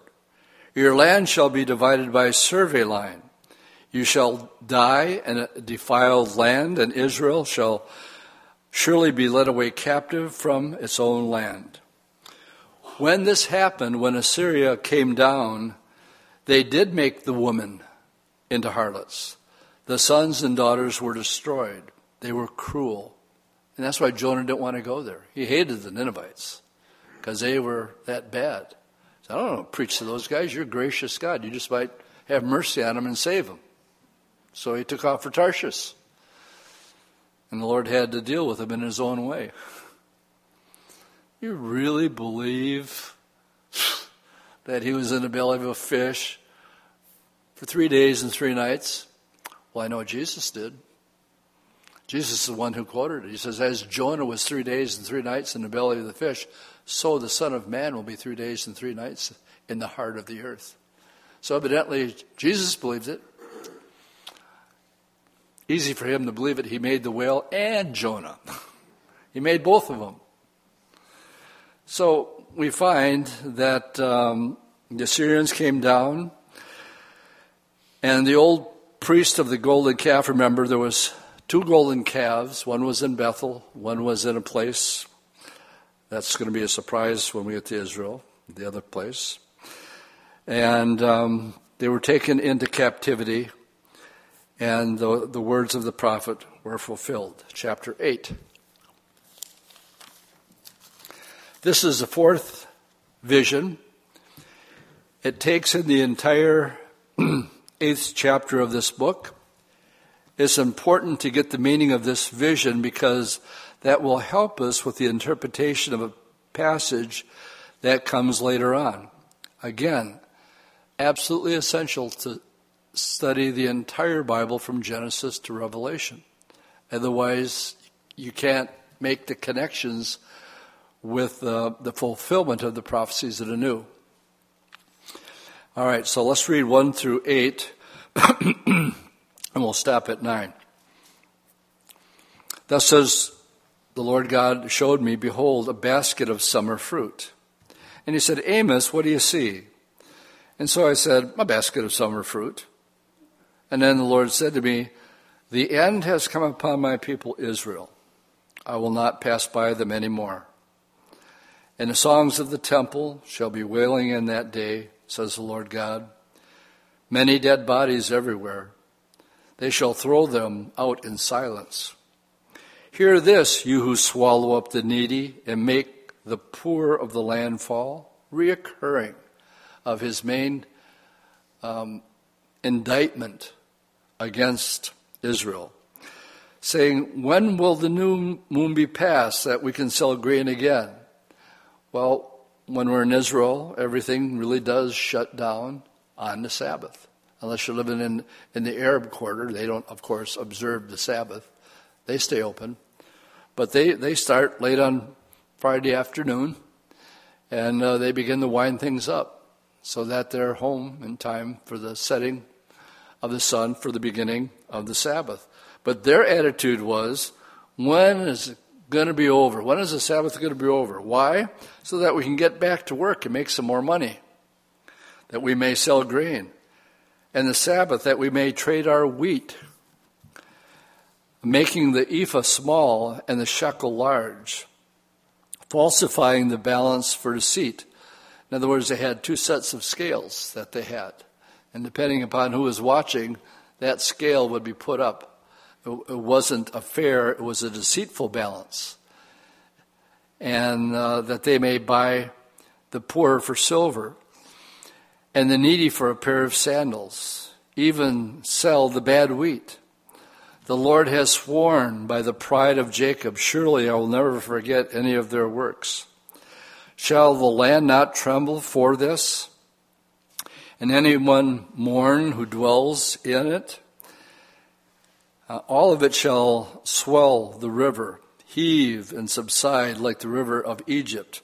Your land shall be divided by a survey line. You shall die in a defiled land, and Israel shall surely be led away captive from its own land. When this happened, when Assyria came down, they did make the woman into harlots. The sons and daughters were destroyed. They were cruel. And that's why Jonah didn't want to go there. He hated the Ninevites because they were that bad. So I don't know, preach to those guys. You're a gracious God. You just might have mercy on them and save them. So he took off for Tarshish. And the Lord had to deal with him in his own way. You really believe that he was in the belly of a fish for three days and three nights? Well, I know Jesus did. Jesus is the one who quoted it. He says, As Jonah was three days and three nights in the belly of the fish, so the Son of Man will be three days and three nights in the heart of the earth. So evidently, Jesus believed it. Easy for him to believe it. He made the whale and Jonah. [LAUGHS] he made both of them. So we find that um, the Assyrians came down, and the old priest of the golden calf. Remember, there was two golden calves. One was in Bethel. One was in a place That's going to be a surprise when we get to Israel, the other place. And um, they were taken into captivity, and the, the words of the prophet were fulfilled. Chapter 8. This is the fourth vision. It takes in the entire [CLEARS THROAT] eighth chapter of this book. It's important to get the meaning of this vision because that will help us with the interpretation of a passage that comes later on. Again, absolutely essential to study the entire Bible from Genesis to Revelation. Otherwise, you can't make the connections with uh, the fulfillment of the prophecies that are new. All right, so let's read 1 through 8, [CLEARS THROAT] and we'll stop at 9. Thus says the Lord God showed me, behold, a basket of summer fruit. And he said, Amos, what do you see? And so I said, A basket of summer fruit. And then the Lord said to me, The end has come upon my people Israel. I will not pass by them any more. And the songs of the temple shall be wailing in that day, says the Lord God. Many dead bodies everywhere. They shall throw them out in silence. Hear this, you who swallow up the needy and make the poor of the land fall. Reoccurring of his main um, indictment against Israel, saying, When will the new moon be passed that we can sell grain again? Well, when we're in Israel, everything really does shut down on the Sabbath. Unless you're living in, in the Arab quarter, they don't, of course, observe the Sabbath. They stay open. But they, they start late on Friday afternoon and uh, they begin to wind things up so that they're home in time for the setting of the sun for the beginning of the Sabbath. But their attitude was, when is it going to be over? When is the Sabbath going to be over? Why? So that we can get back to work and make some more money, that we may sell grain, and the Sabbath that we may trade our wheat, making the ephah small and the shekel large, falsifying the balance for deceit. In other words, they had two sets of scales that they had. And depending upon who was watching, that scale would be put up it wasn't a fair, it was a deceitful balance. And uh, that they may buy the poor for silver and the needy for a pair of sandals, even sell the bad wheat. The Lord has sworn by the pride of Jacob, surely I will never forget any of their works. Shall the land not tremble for this? And anyone mourn who dwells in it? Uh, all of it shall swell the river, heave and subside like the river of Egypt.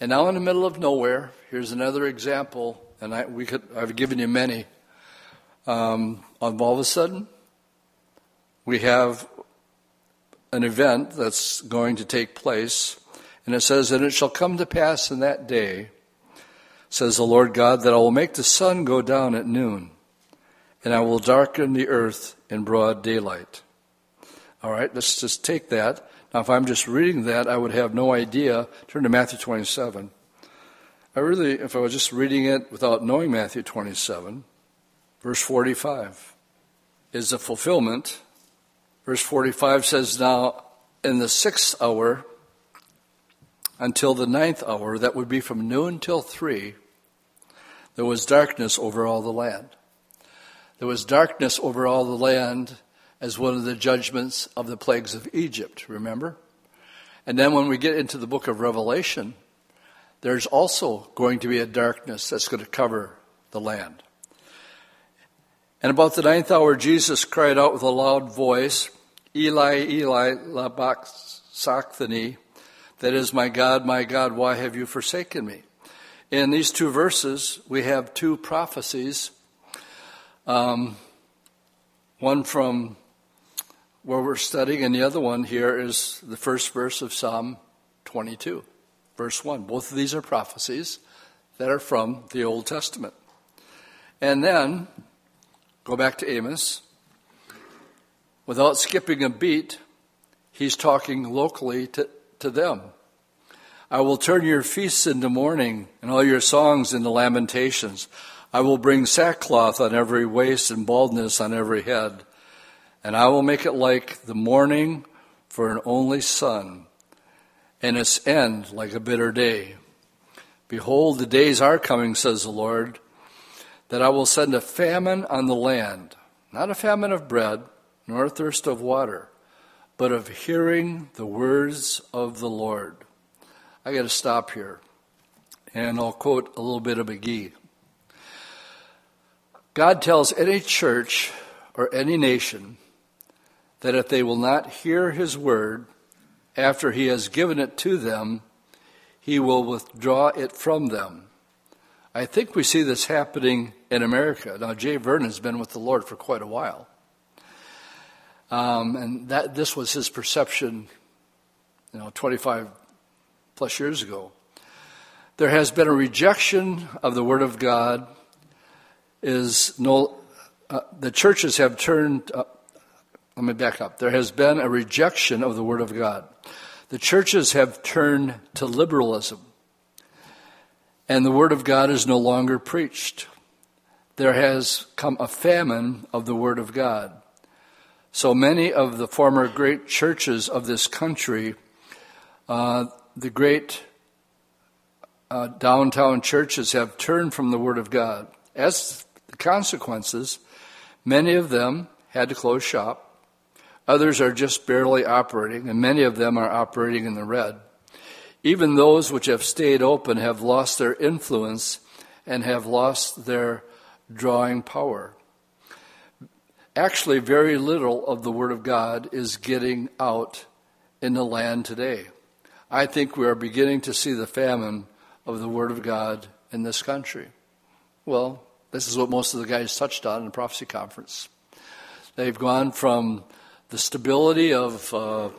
And now, in the middle of nowhere, here's another example, and I, we could, I've given you many. Um, all of a sudden, we have an event that's going to take place, and it says, And it shall come to pass in that day, says the Lord God, that I will make the sun go down at noon and I will darken the earth in broad daylight. All right, let's just take that. Now, if I'm just reading that, I would have no idea. Turn to Matthew 27. I really, if I was just reading it without knowing Matthew 27, verse 45 is the fulfillment. Verse 45 says, Now, in the sixth hour until the ninth hour, that would be from noon till three, there was darkness over all the land. There was darkness over all the land as one of the judgments of the plagues of Egypt, remember? And then when we get into the book of Revelation, there's also going to be a darkness that's going to cover the land. And about the ninth hour, Jesus cried out with a loud voice, Eli, Eli, sabachthani, that is, my God, my God, why have you forsaken me? In these two verses, we have two prophecies um, one from where we're studying, and the other one here is the first verse of Psalm 22, verse 1. Both of these are prophecies that are from the Old Testament. And then, go back to Amos. Without skipping a beat, he's talking locally to, to them. I will turn your feasts into mourning and all your songs into lamentations. I will bring sackcloth on every waist and baldness on every head. And I will make it like the mourning for an only son, and its end like a bitter day. Behold, the days are coming, says the Lord, that I will send a famine on the land, not a famine of bread, nor thirst of water, but of hearing the words of the Lord. I got to stop here, and I'll quote a little bit of McGee. God tells any church or any nation that if they will not hear his word after he has given it to them, he will withdraw it from them. I think we see this happening in America. Now, J. Vernon has been with the Lord for quite a while. Um, and that this was his perception, you know, 25 plus years ago. There has been a rejection of the Word of God. Is no, uh, the churches have turned. Uh, let me back up. There has been a rejection of the Word of God. The churches have turned to liberalism, and the Word of God is no longer preached. There has come a famine of the Word of God. So many of the former great churches of this country uh, the great uh, downtown churches have turned from the Word of God. As the consequences, many of them had to close shop. Others are just barely operating, and many of them are operating in the red. Even those which have stayed open have lost their influence and have lost their drawing power. Actually, very little of the Word of God is getting out in the land today. I think we are beginning to see the famine of the Word of God in this country. Well, this is what most of the guys touched on in the prophecy conference. They've gone from the stability of uh,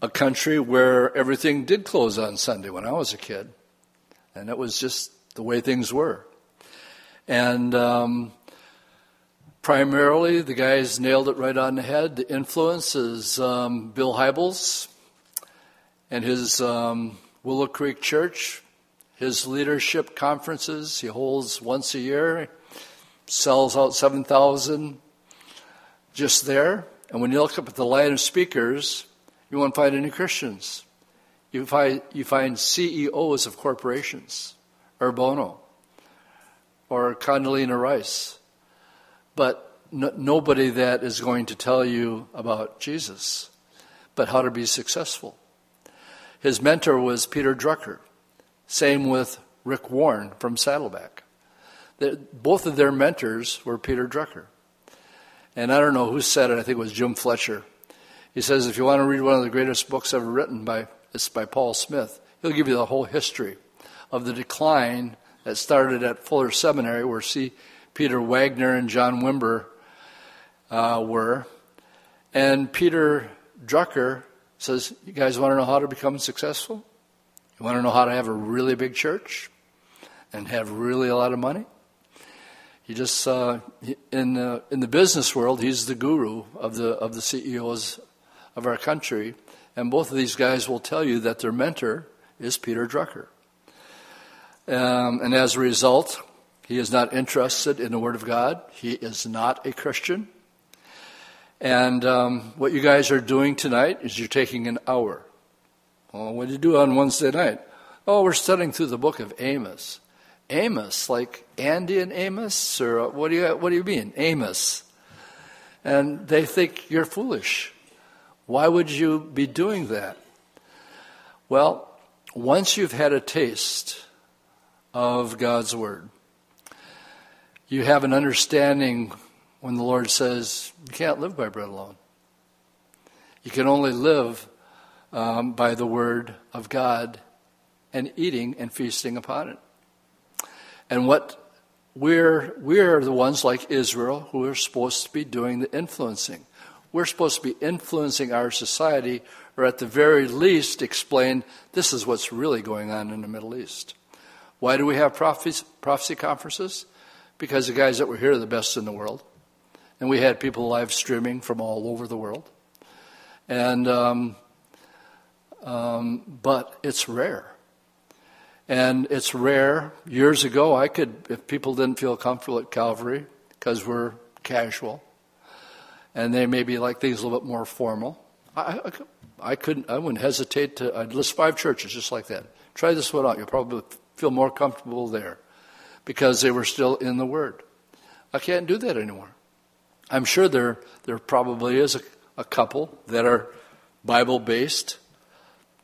a country where everything did close on Sunday when I was a kid, and it was just the way things were. And um, primarily, the guys nailed it right on the head. The influence is um, Bill Hybels and his um, Willow Creek Church, his leadership conferences he holds once a year, sells out 7,000 just there. And when you look up at the line of speakers, you won't find any Christians. You find, you find CEOs of corporations, or Bono, or Condoleezza Rice, but no, nobody that is going to tell you about Jesus, but how to be successful. His mentor was Peter Drucker. Same with Rick Warren from Saddleback. both of their mentors were Peter Drucker. And I don't know who said it, I think it was Jim Fletcher. He says, if you want to read one of the greatest books ever written by, it's by Paul Smith, he'll give you the whole history of the decline that started at Fuller Seminary, where C. Peter Wagner and John Wimber uh, were. And Peter Drucker says, You guys want to know how to become successful? You want to know how to have a really big church and have really a lot of money? He just uh, in the, in the business world, he's the guru of the of the CEOs of our country, and both of these guys will tell you that their mentor is Peter Drucker. Um, and as a result, he is not interested in the Word of God. He is not a Christian. And um, what you guys are doing tonight is you're taking an hour. Well, what do you do on Wednesday night? Oh, we're studying through the book of Amos. Amos, like Andy and Amos, or what do you what do you mean, Amos? And they think you're foolish. Why would you be doing that? Well, once you've had a taste of God's word, you have an understanding when the Lord says, You can't live by bread alone. You can only live um, by the word of God and eating and feasting upon it. And what we're, we're the ones like Israel who are supposed to be doing the influencing. We're supposed to be influencing our society, or at the very least, explain this is what's really going on in the Middle East. Why do we have prophecy, prophecy conferences? Because the guys that were here are the best in the world. And we had people live streaming from all over the world. And um, um, but it's rare. And it's rare. Years ago, I could, if people didn't feel comfortable at Calvary, because we're casual, and they maybe like things a little bit more formal, I, I, I couldn't, I wouldn't hesitate to, I'd list five churches just like that. Try this one out. You'll probably feel more comfortable there because they were still in the Word. I can't do that anymore. I'm sure there, there probably is a, a couple that are Bible based.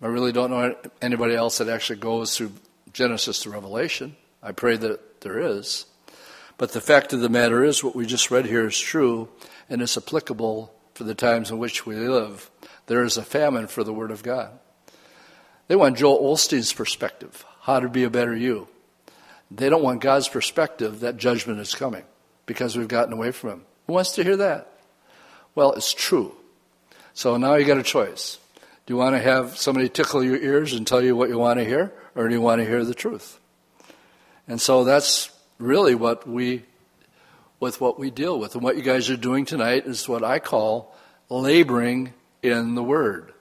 I really don't know anybody else that actually goes through Genesis to Revelation. I pray that there is. But the fact of the matter is, what we just read here is true, and it's applicable for the times in which we live. There is a famine for the Word of God. They want Joel Osteen's perspective, how to be a better you. They don't want God's perspective that judgment is coming because we've gotten away from Him. Who wants to hear that? Well, it's true. So now you got a choice. Do you want to have somebody tickle your ears and tell you what you want to hear, or do you want to hear the truth? And so that's really what we, with what we deal with. And what you guys are doing tonight is what I call laboring in the Word.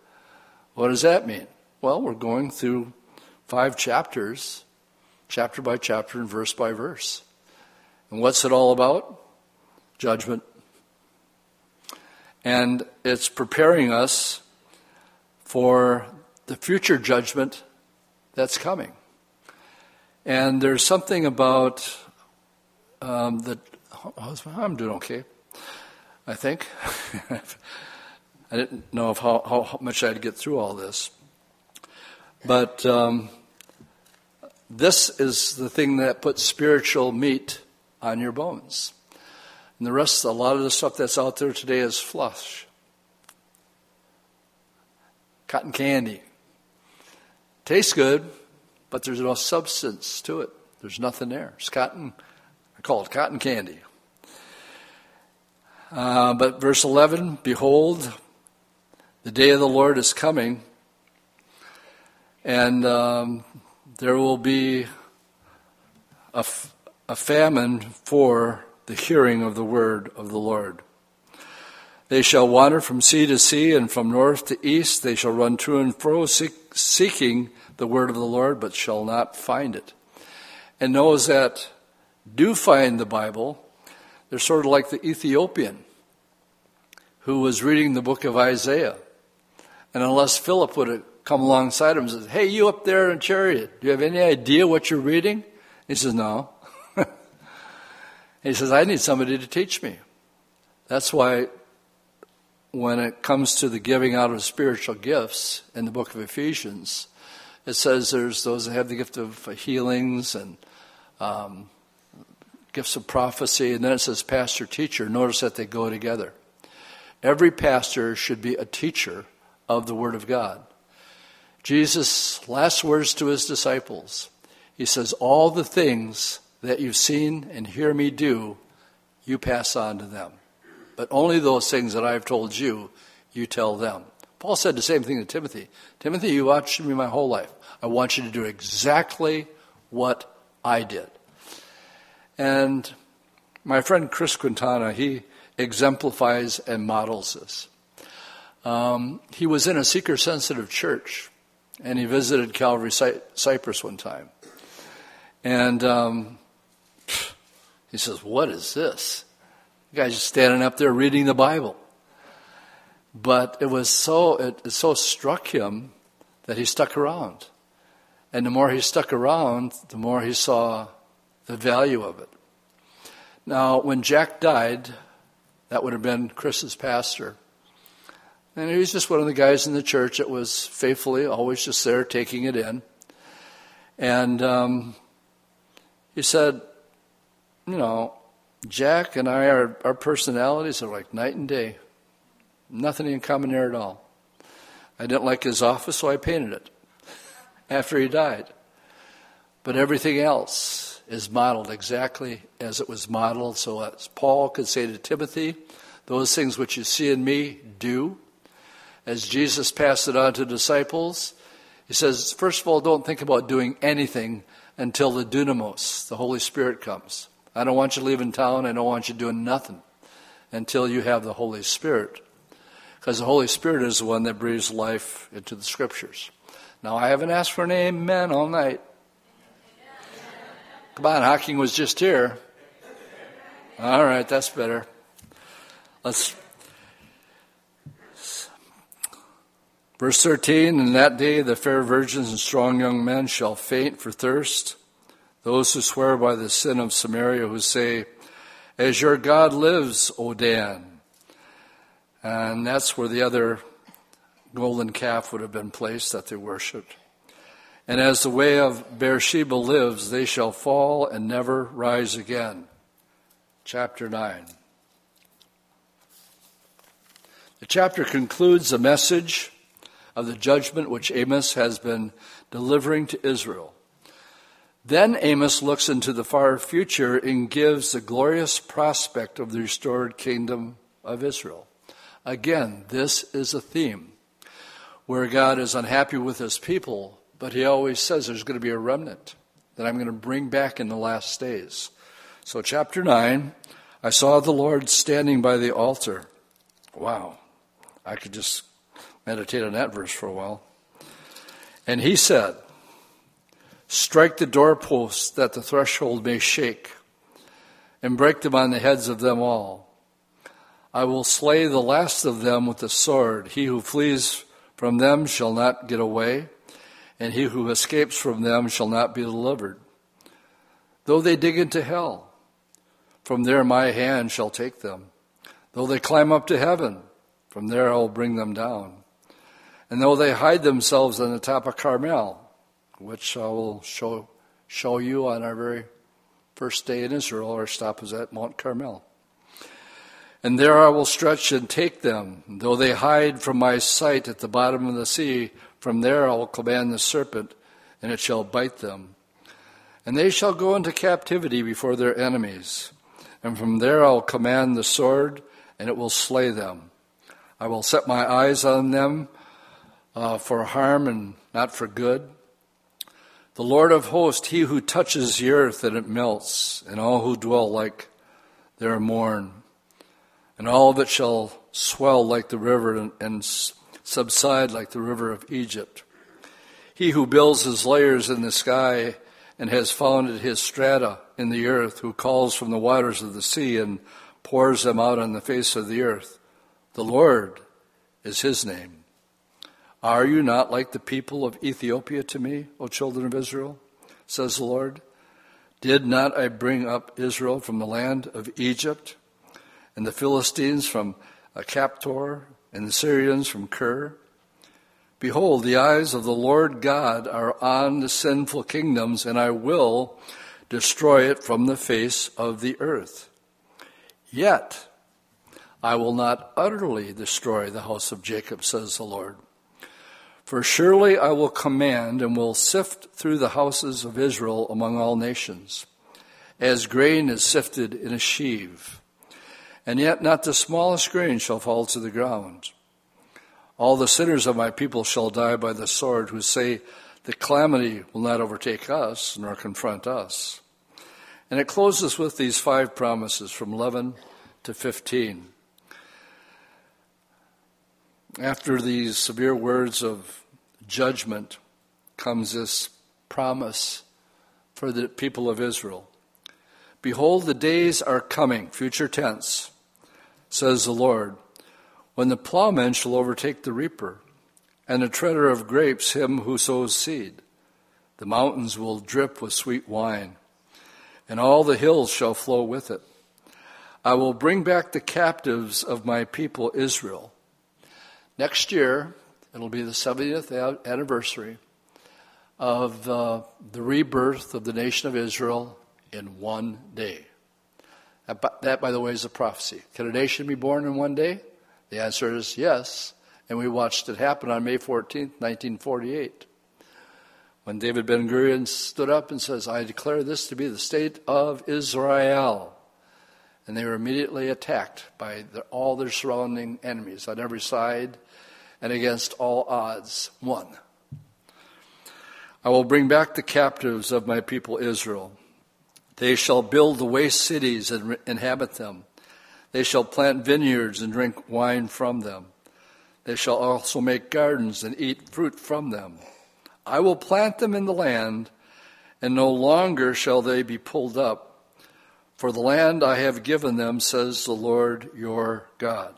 What does that mean? Well, we're going through five chapters, chapter by chapter and verse by verse. And what's it all about? Judgment. And it's preparing us for the future judgment that's coming. And there's something about um, that. I'm doing okay, I think. [LAUGHS] I didn't know how, how, much I'd get through all this. But um, this is the thing that puts spiritual meat on your bones. And the rest, a lot of the stuff that's out there today is flush. Cotton candy. Tastes good, but there's no substance to it. There's nothing there. It's cotton, I call it cotton candy. Uh, but verse 11 Behold, the day of the Lord is coming, and um, there will be a, f- a famine for the hearing of the word of the Lord. They shall wander from sea to sea and from north to east. They shall run to and fro seek, seeking the word of the Lord, but shall not find it. And those that do find the Bible, they're sort of like the Ethiopian who was reading the book of Isaiah. And unless Philip would have come alongside him and said, Hey, you up there in chariot, do you have any idea what you're reading? He says, No. [LAUGHS] he says, I need somebody to teach me. That's why when it comes to the giving out of spiritual gifts in the book of Ephesians, it says there's those that have the gift of healings and um, gifts of prophecy, and then it says pastor teacher. Notice that they go together. Every pastor should be a teacher of the Word of God. Jesus' last words to his disciples he says, All the things that you've seen and hear me do, you pass on to them. But only those things that I've told you, you tell them. Paul said the same thing to Timothy Timothy, you watched me my whole life. I want you to do exactly what I did. And my friend Chris Quintana, he exemplifies and models this. Um, he was in a seeker sensitive church, and he visited Calvary Cy- Cypress one time. And um, he says, What is this? The guy's just standing up there reading the Bible. But it was so, it, it so struck him that he stuck around. And the more he stuck around, the more he saw the value of it. Now, when Jack died, that would have been Chris's pastor. And he was just one of the guys in the church that was faithfully always just there taking it in. And um, he said, You know, Jack and I, our, our personalities are like night and day. Nothing in common there at all. I didn't like his office, so I painted it [LAUGHS] after he died. But everything else is modeled exactly as it was modeled. So as Paul could say to Timothy, those things which you see in me, do as Jesus passed it on to disciples, he says, first of all, don't think about doing anything until the dunamis, the Holy Spirit comes. I don't want you leaving town. I don't want you doing nothing until you have the Holy Spirit. because the Holy Spirit is the one that breathes life into the scriptures. Now, I haven't asked for an amen all night. Come on, Hawking was just here. All right, that's better. Let's. Verse 13, In that day the fair virgins and strong young men shall faint for thirst. Those who swear by the sin of Samaria, who say, As your God lives, O Dan. And that's where the other golden calf would have been placed that they worshipped. And as the way of Beersheba lives, they shall fall and never rise again. Chapter 9. The chapter concludes a message of the judgment which Amos has been delivering to Israel. Then Amos looks into the far future and gives the glorious prospect of the restored kingdom of Israel. Again, this is a theme where God is unhappy with his people, but he always says there's going to be a remnant that I'm going to bring back in the last days. So, chapter 9, I saw the Lord standing by the altar. Wow. I could just meditate on that verse for a while. And he said, Strike the doorposts that the threshold may shake, and break them on the heads of them all. I will slay the last of them with the sword. He who flees from them shall not get away, and he who escapes from them shall not be delivered. Though they dig into hell, from there my hand shall take them. Though they climb up to heaven, from there I will bring them down. And though they hide themselves on the top of Carmel, which I will show, show you on our very first day in Israel, our stop is at Mount Carmel. And there I will stretch and take them, though they hide from my sight at the bottom of the sea. From there I will command the serpent, and it shall bite them. And they shall go into captivity before their enemies. And from there I will command the sword, and it will slay them. I will set my eyes on them uh, for harm and not for good. The Lord of hosts, he who touches the earth and it melts, and all who dwell like there mourn. And all of it shall swell like the river and, and subside like the river of Egypt. He who builds his layers in the sky and has founded his strata in the earth, who calls from the waters of the sea and pours them out on the face of the earth. The Lord is his name. Are you not like the people of Ethiopia to me, O children of Israel? says the Lord. Did not I bring up Israel from the land of Egypt, and the Philistines from Caphtor, and the Syrians from Kir? Behold, the eyes of the Lord God are on the sinful kingdoms, and I will destroy it from the face of the earth. Yet I will not utterly destroy the house of Jacob, says the Lord. For surely I will command and will sift through the houses of Israel among all nations, as grain is sifted in a sheave. And yet not the smallest grain shall fall to the ground. All the sinners of my people shall die by the sword, who say, The calamity will not overtake us, nor confront us. And it closes with these five promises from 11 to 15. After these severe words of judgment comes this promise for the people of Israel. Behold, the days are coming, future tense, says the Lord, when the plowman shall overtake the reaper, and the treader of grapes him who sows seed. The mountains will drip with sweet wine, and all the hills shall flow with it. I will bring back the captives of my people Israel Next year, it'll be the 70th anniversary of uh, the rebirth of the nation of Israel in one day. That, by the way, is a prophecy. Can a nation be born in one day? The answer is yes. And we watched it happen on May 14th, 1948, when David Ben Gurion stood up and says, I declare this to be the state of Israel. And they were immediately attacked by the, all their surrounding enemies on every side and against all odds. won. I will bring back the captives of my people Israel. They shall build the waste cities and inhabit them. They shall plant vineyards and drink wine from them. They shall also make gardens and eat fruit from them. I will plant them in the land, and no longer shall they be pulled up. For the land I have given them, says the Lord your God.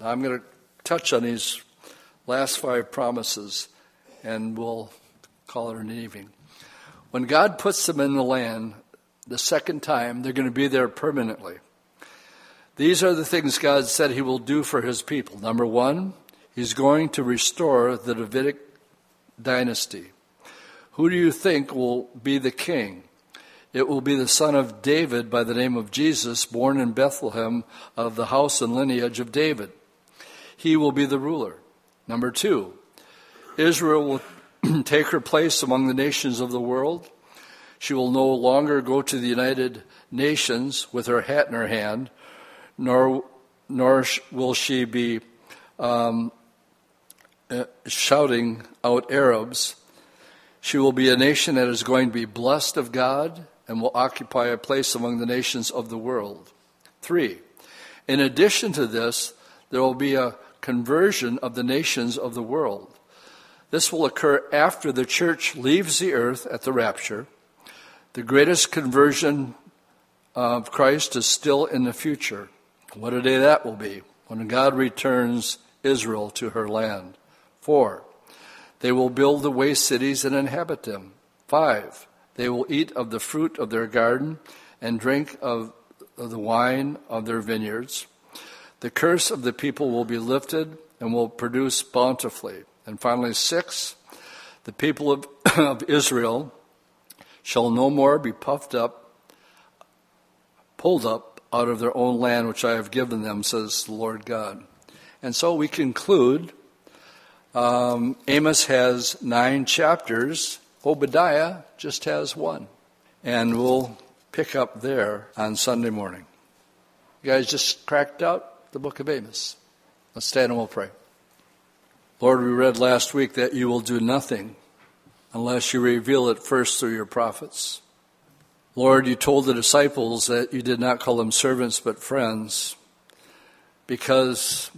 Now I'm going to touch on these last five promises, and we'll call it an evening. When God puts them in the land the second time, they're going to be there permanently. These are the things God said He will do for His people. Number one, He's going to restore the Davidic dynasty. Who do you think will be the king? It will be the son of David by the name of Jesus, born in Bethlehem of the house and lineage of David. He will be the ruler. Number two, Israel will [CLEARS THROAT] take her place among the nations of the world. She will no longer go to the United Nations with her hat in her hand, nor, nor will she be um, uh, shouting out Arabs. She will be a nation that is going to be blessed of God and will occupy a place among the nations of the world. Three, in addition to this, there will be a conversion of the nations of the world. This will occur after the church leaves the earth at the rapture. The greatest conversion of Christ is still in the future. What a day that will be when God returns Israel to her land. Four, they will build the waste cities and inhabit them. Five, they will eat of the fruit of their garden and drink of, the wine of their vineyards. The curse of the people will be lifted and will produce bountifully. And finally, six, the people of, [COUGHS] of Israel shall no more be puffed up, pulled up out of their own land which I have given them, says the Lord God. And so we conclude um, Amos has nine chapters, Obadiah just has one. And we'll pick up there on Sunday morning. You guys just cracked out the book of Amos. Let's stand and we'll pray. Lord, we read last week that you will do nothing unless you reveal it first through your prophets. Lord, you told the disciples that you did not call them servants but friends because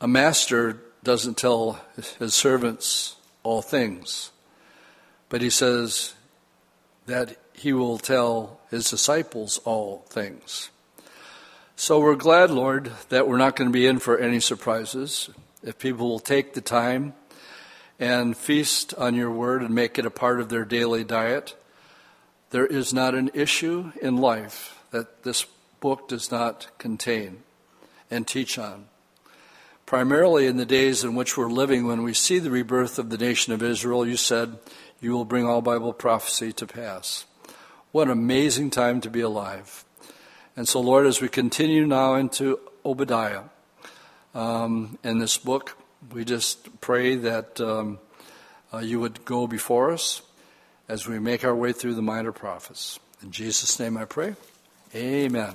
a master doesn't tell his servants all things, but he says that he will tell his disciples all things. So we're glad, Lord, that we're not going to be in for any surprises. If people will take the time and feast on your word and make it a part of their daily diet, there is not an issue in life that this book does not contain and teach on primarily in the days in which we're living, when we see the rebirth of the nation of Israel, you said, You will bring all Bible prophecy to pass. What an amazing time to be alive. And so, Lord, as we continue now into Obadiah um, in this book, we just pray that um, uh, you would go before us as we make our way through the minor prophets. In Jesus' name I pray. Amen.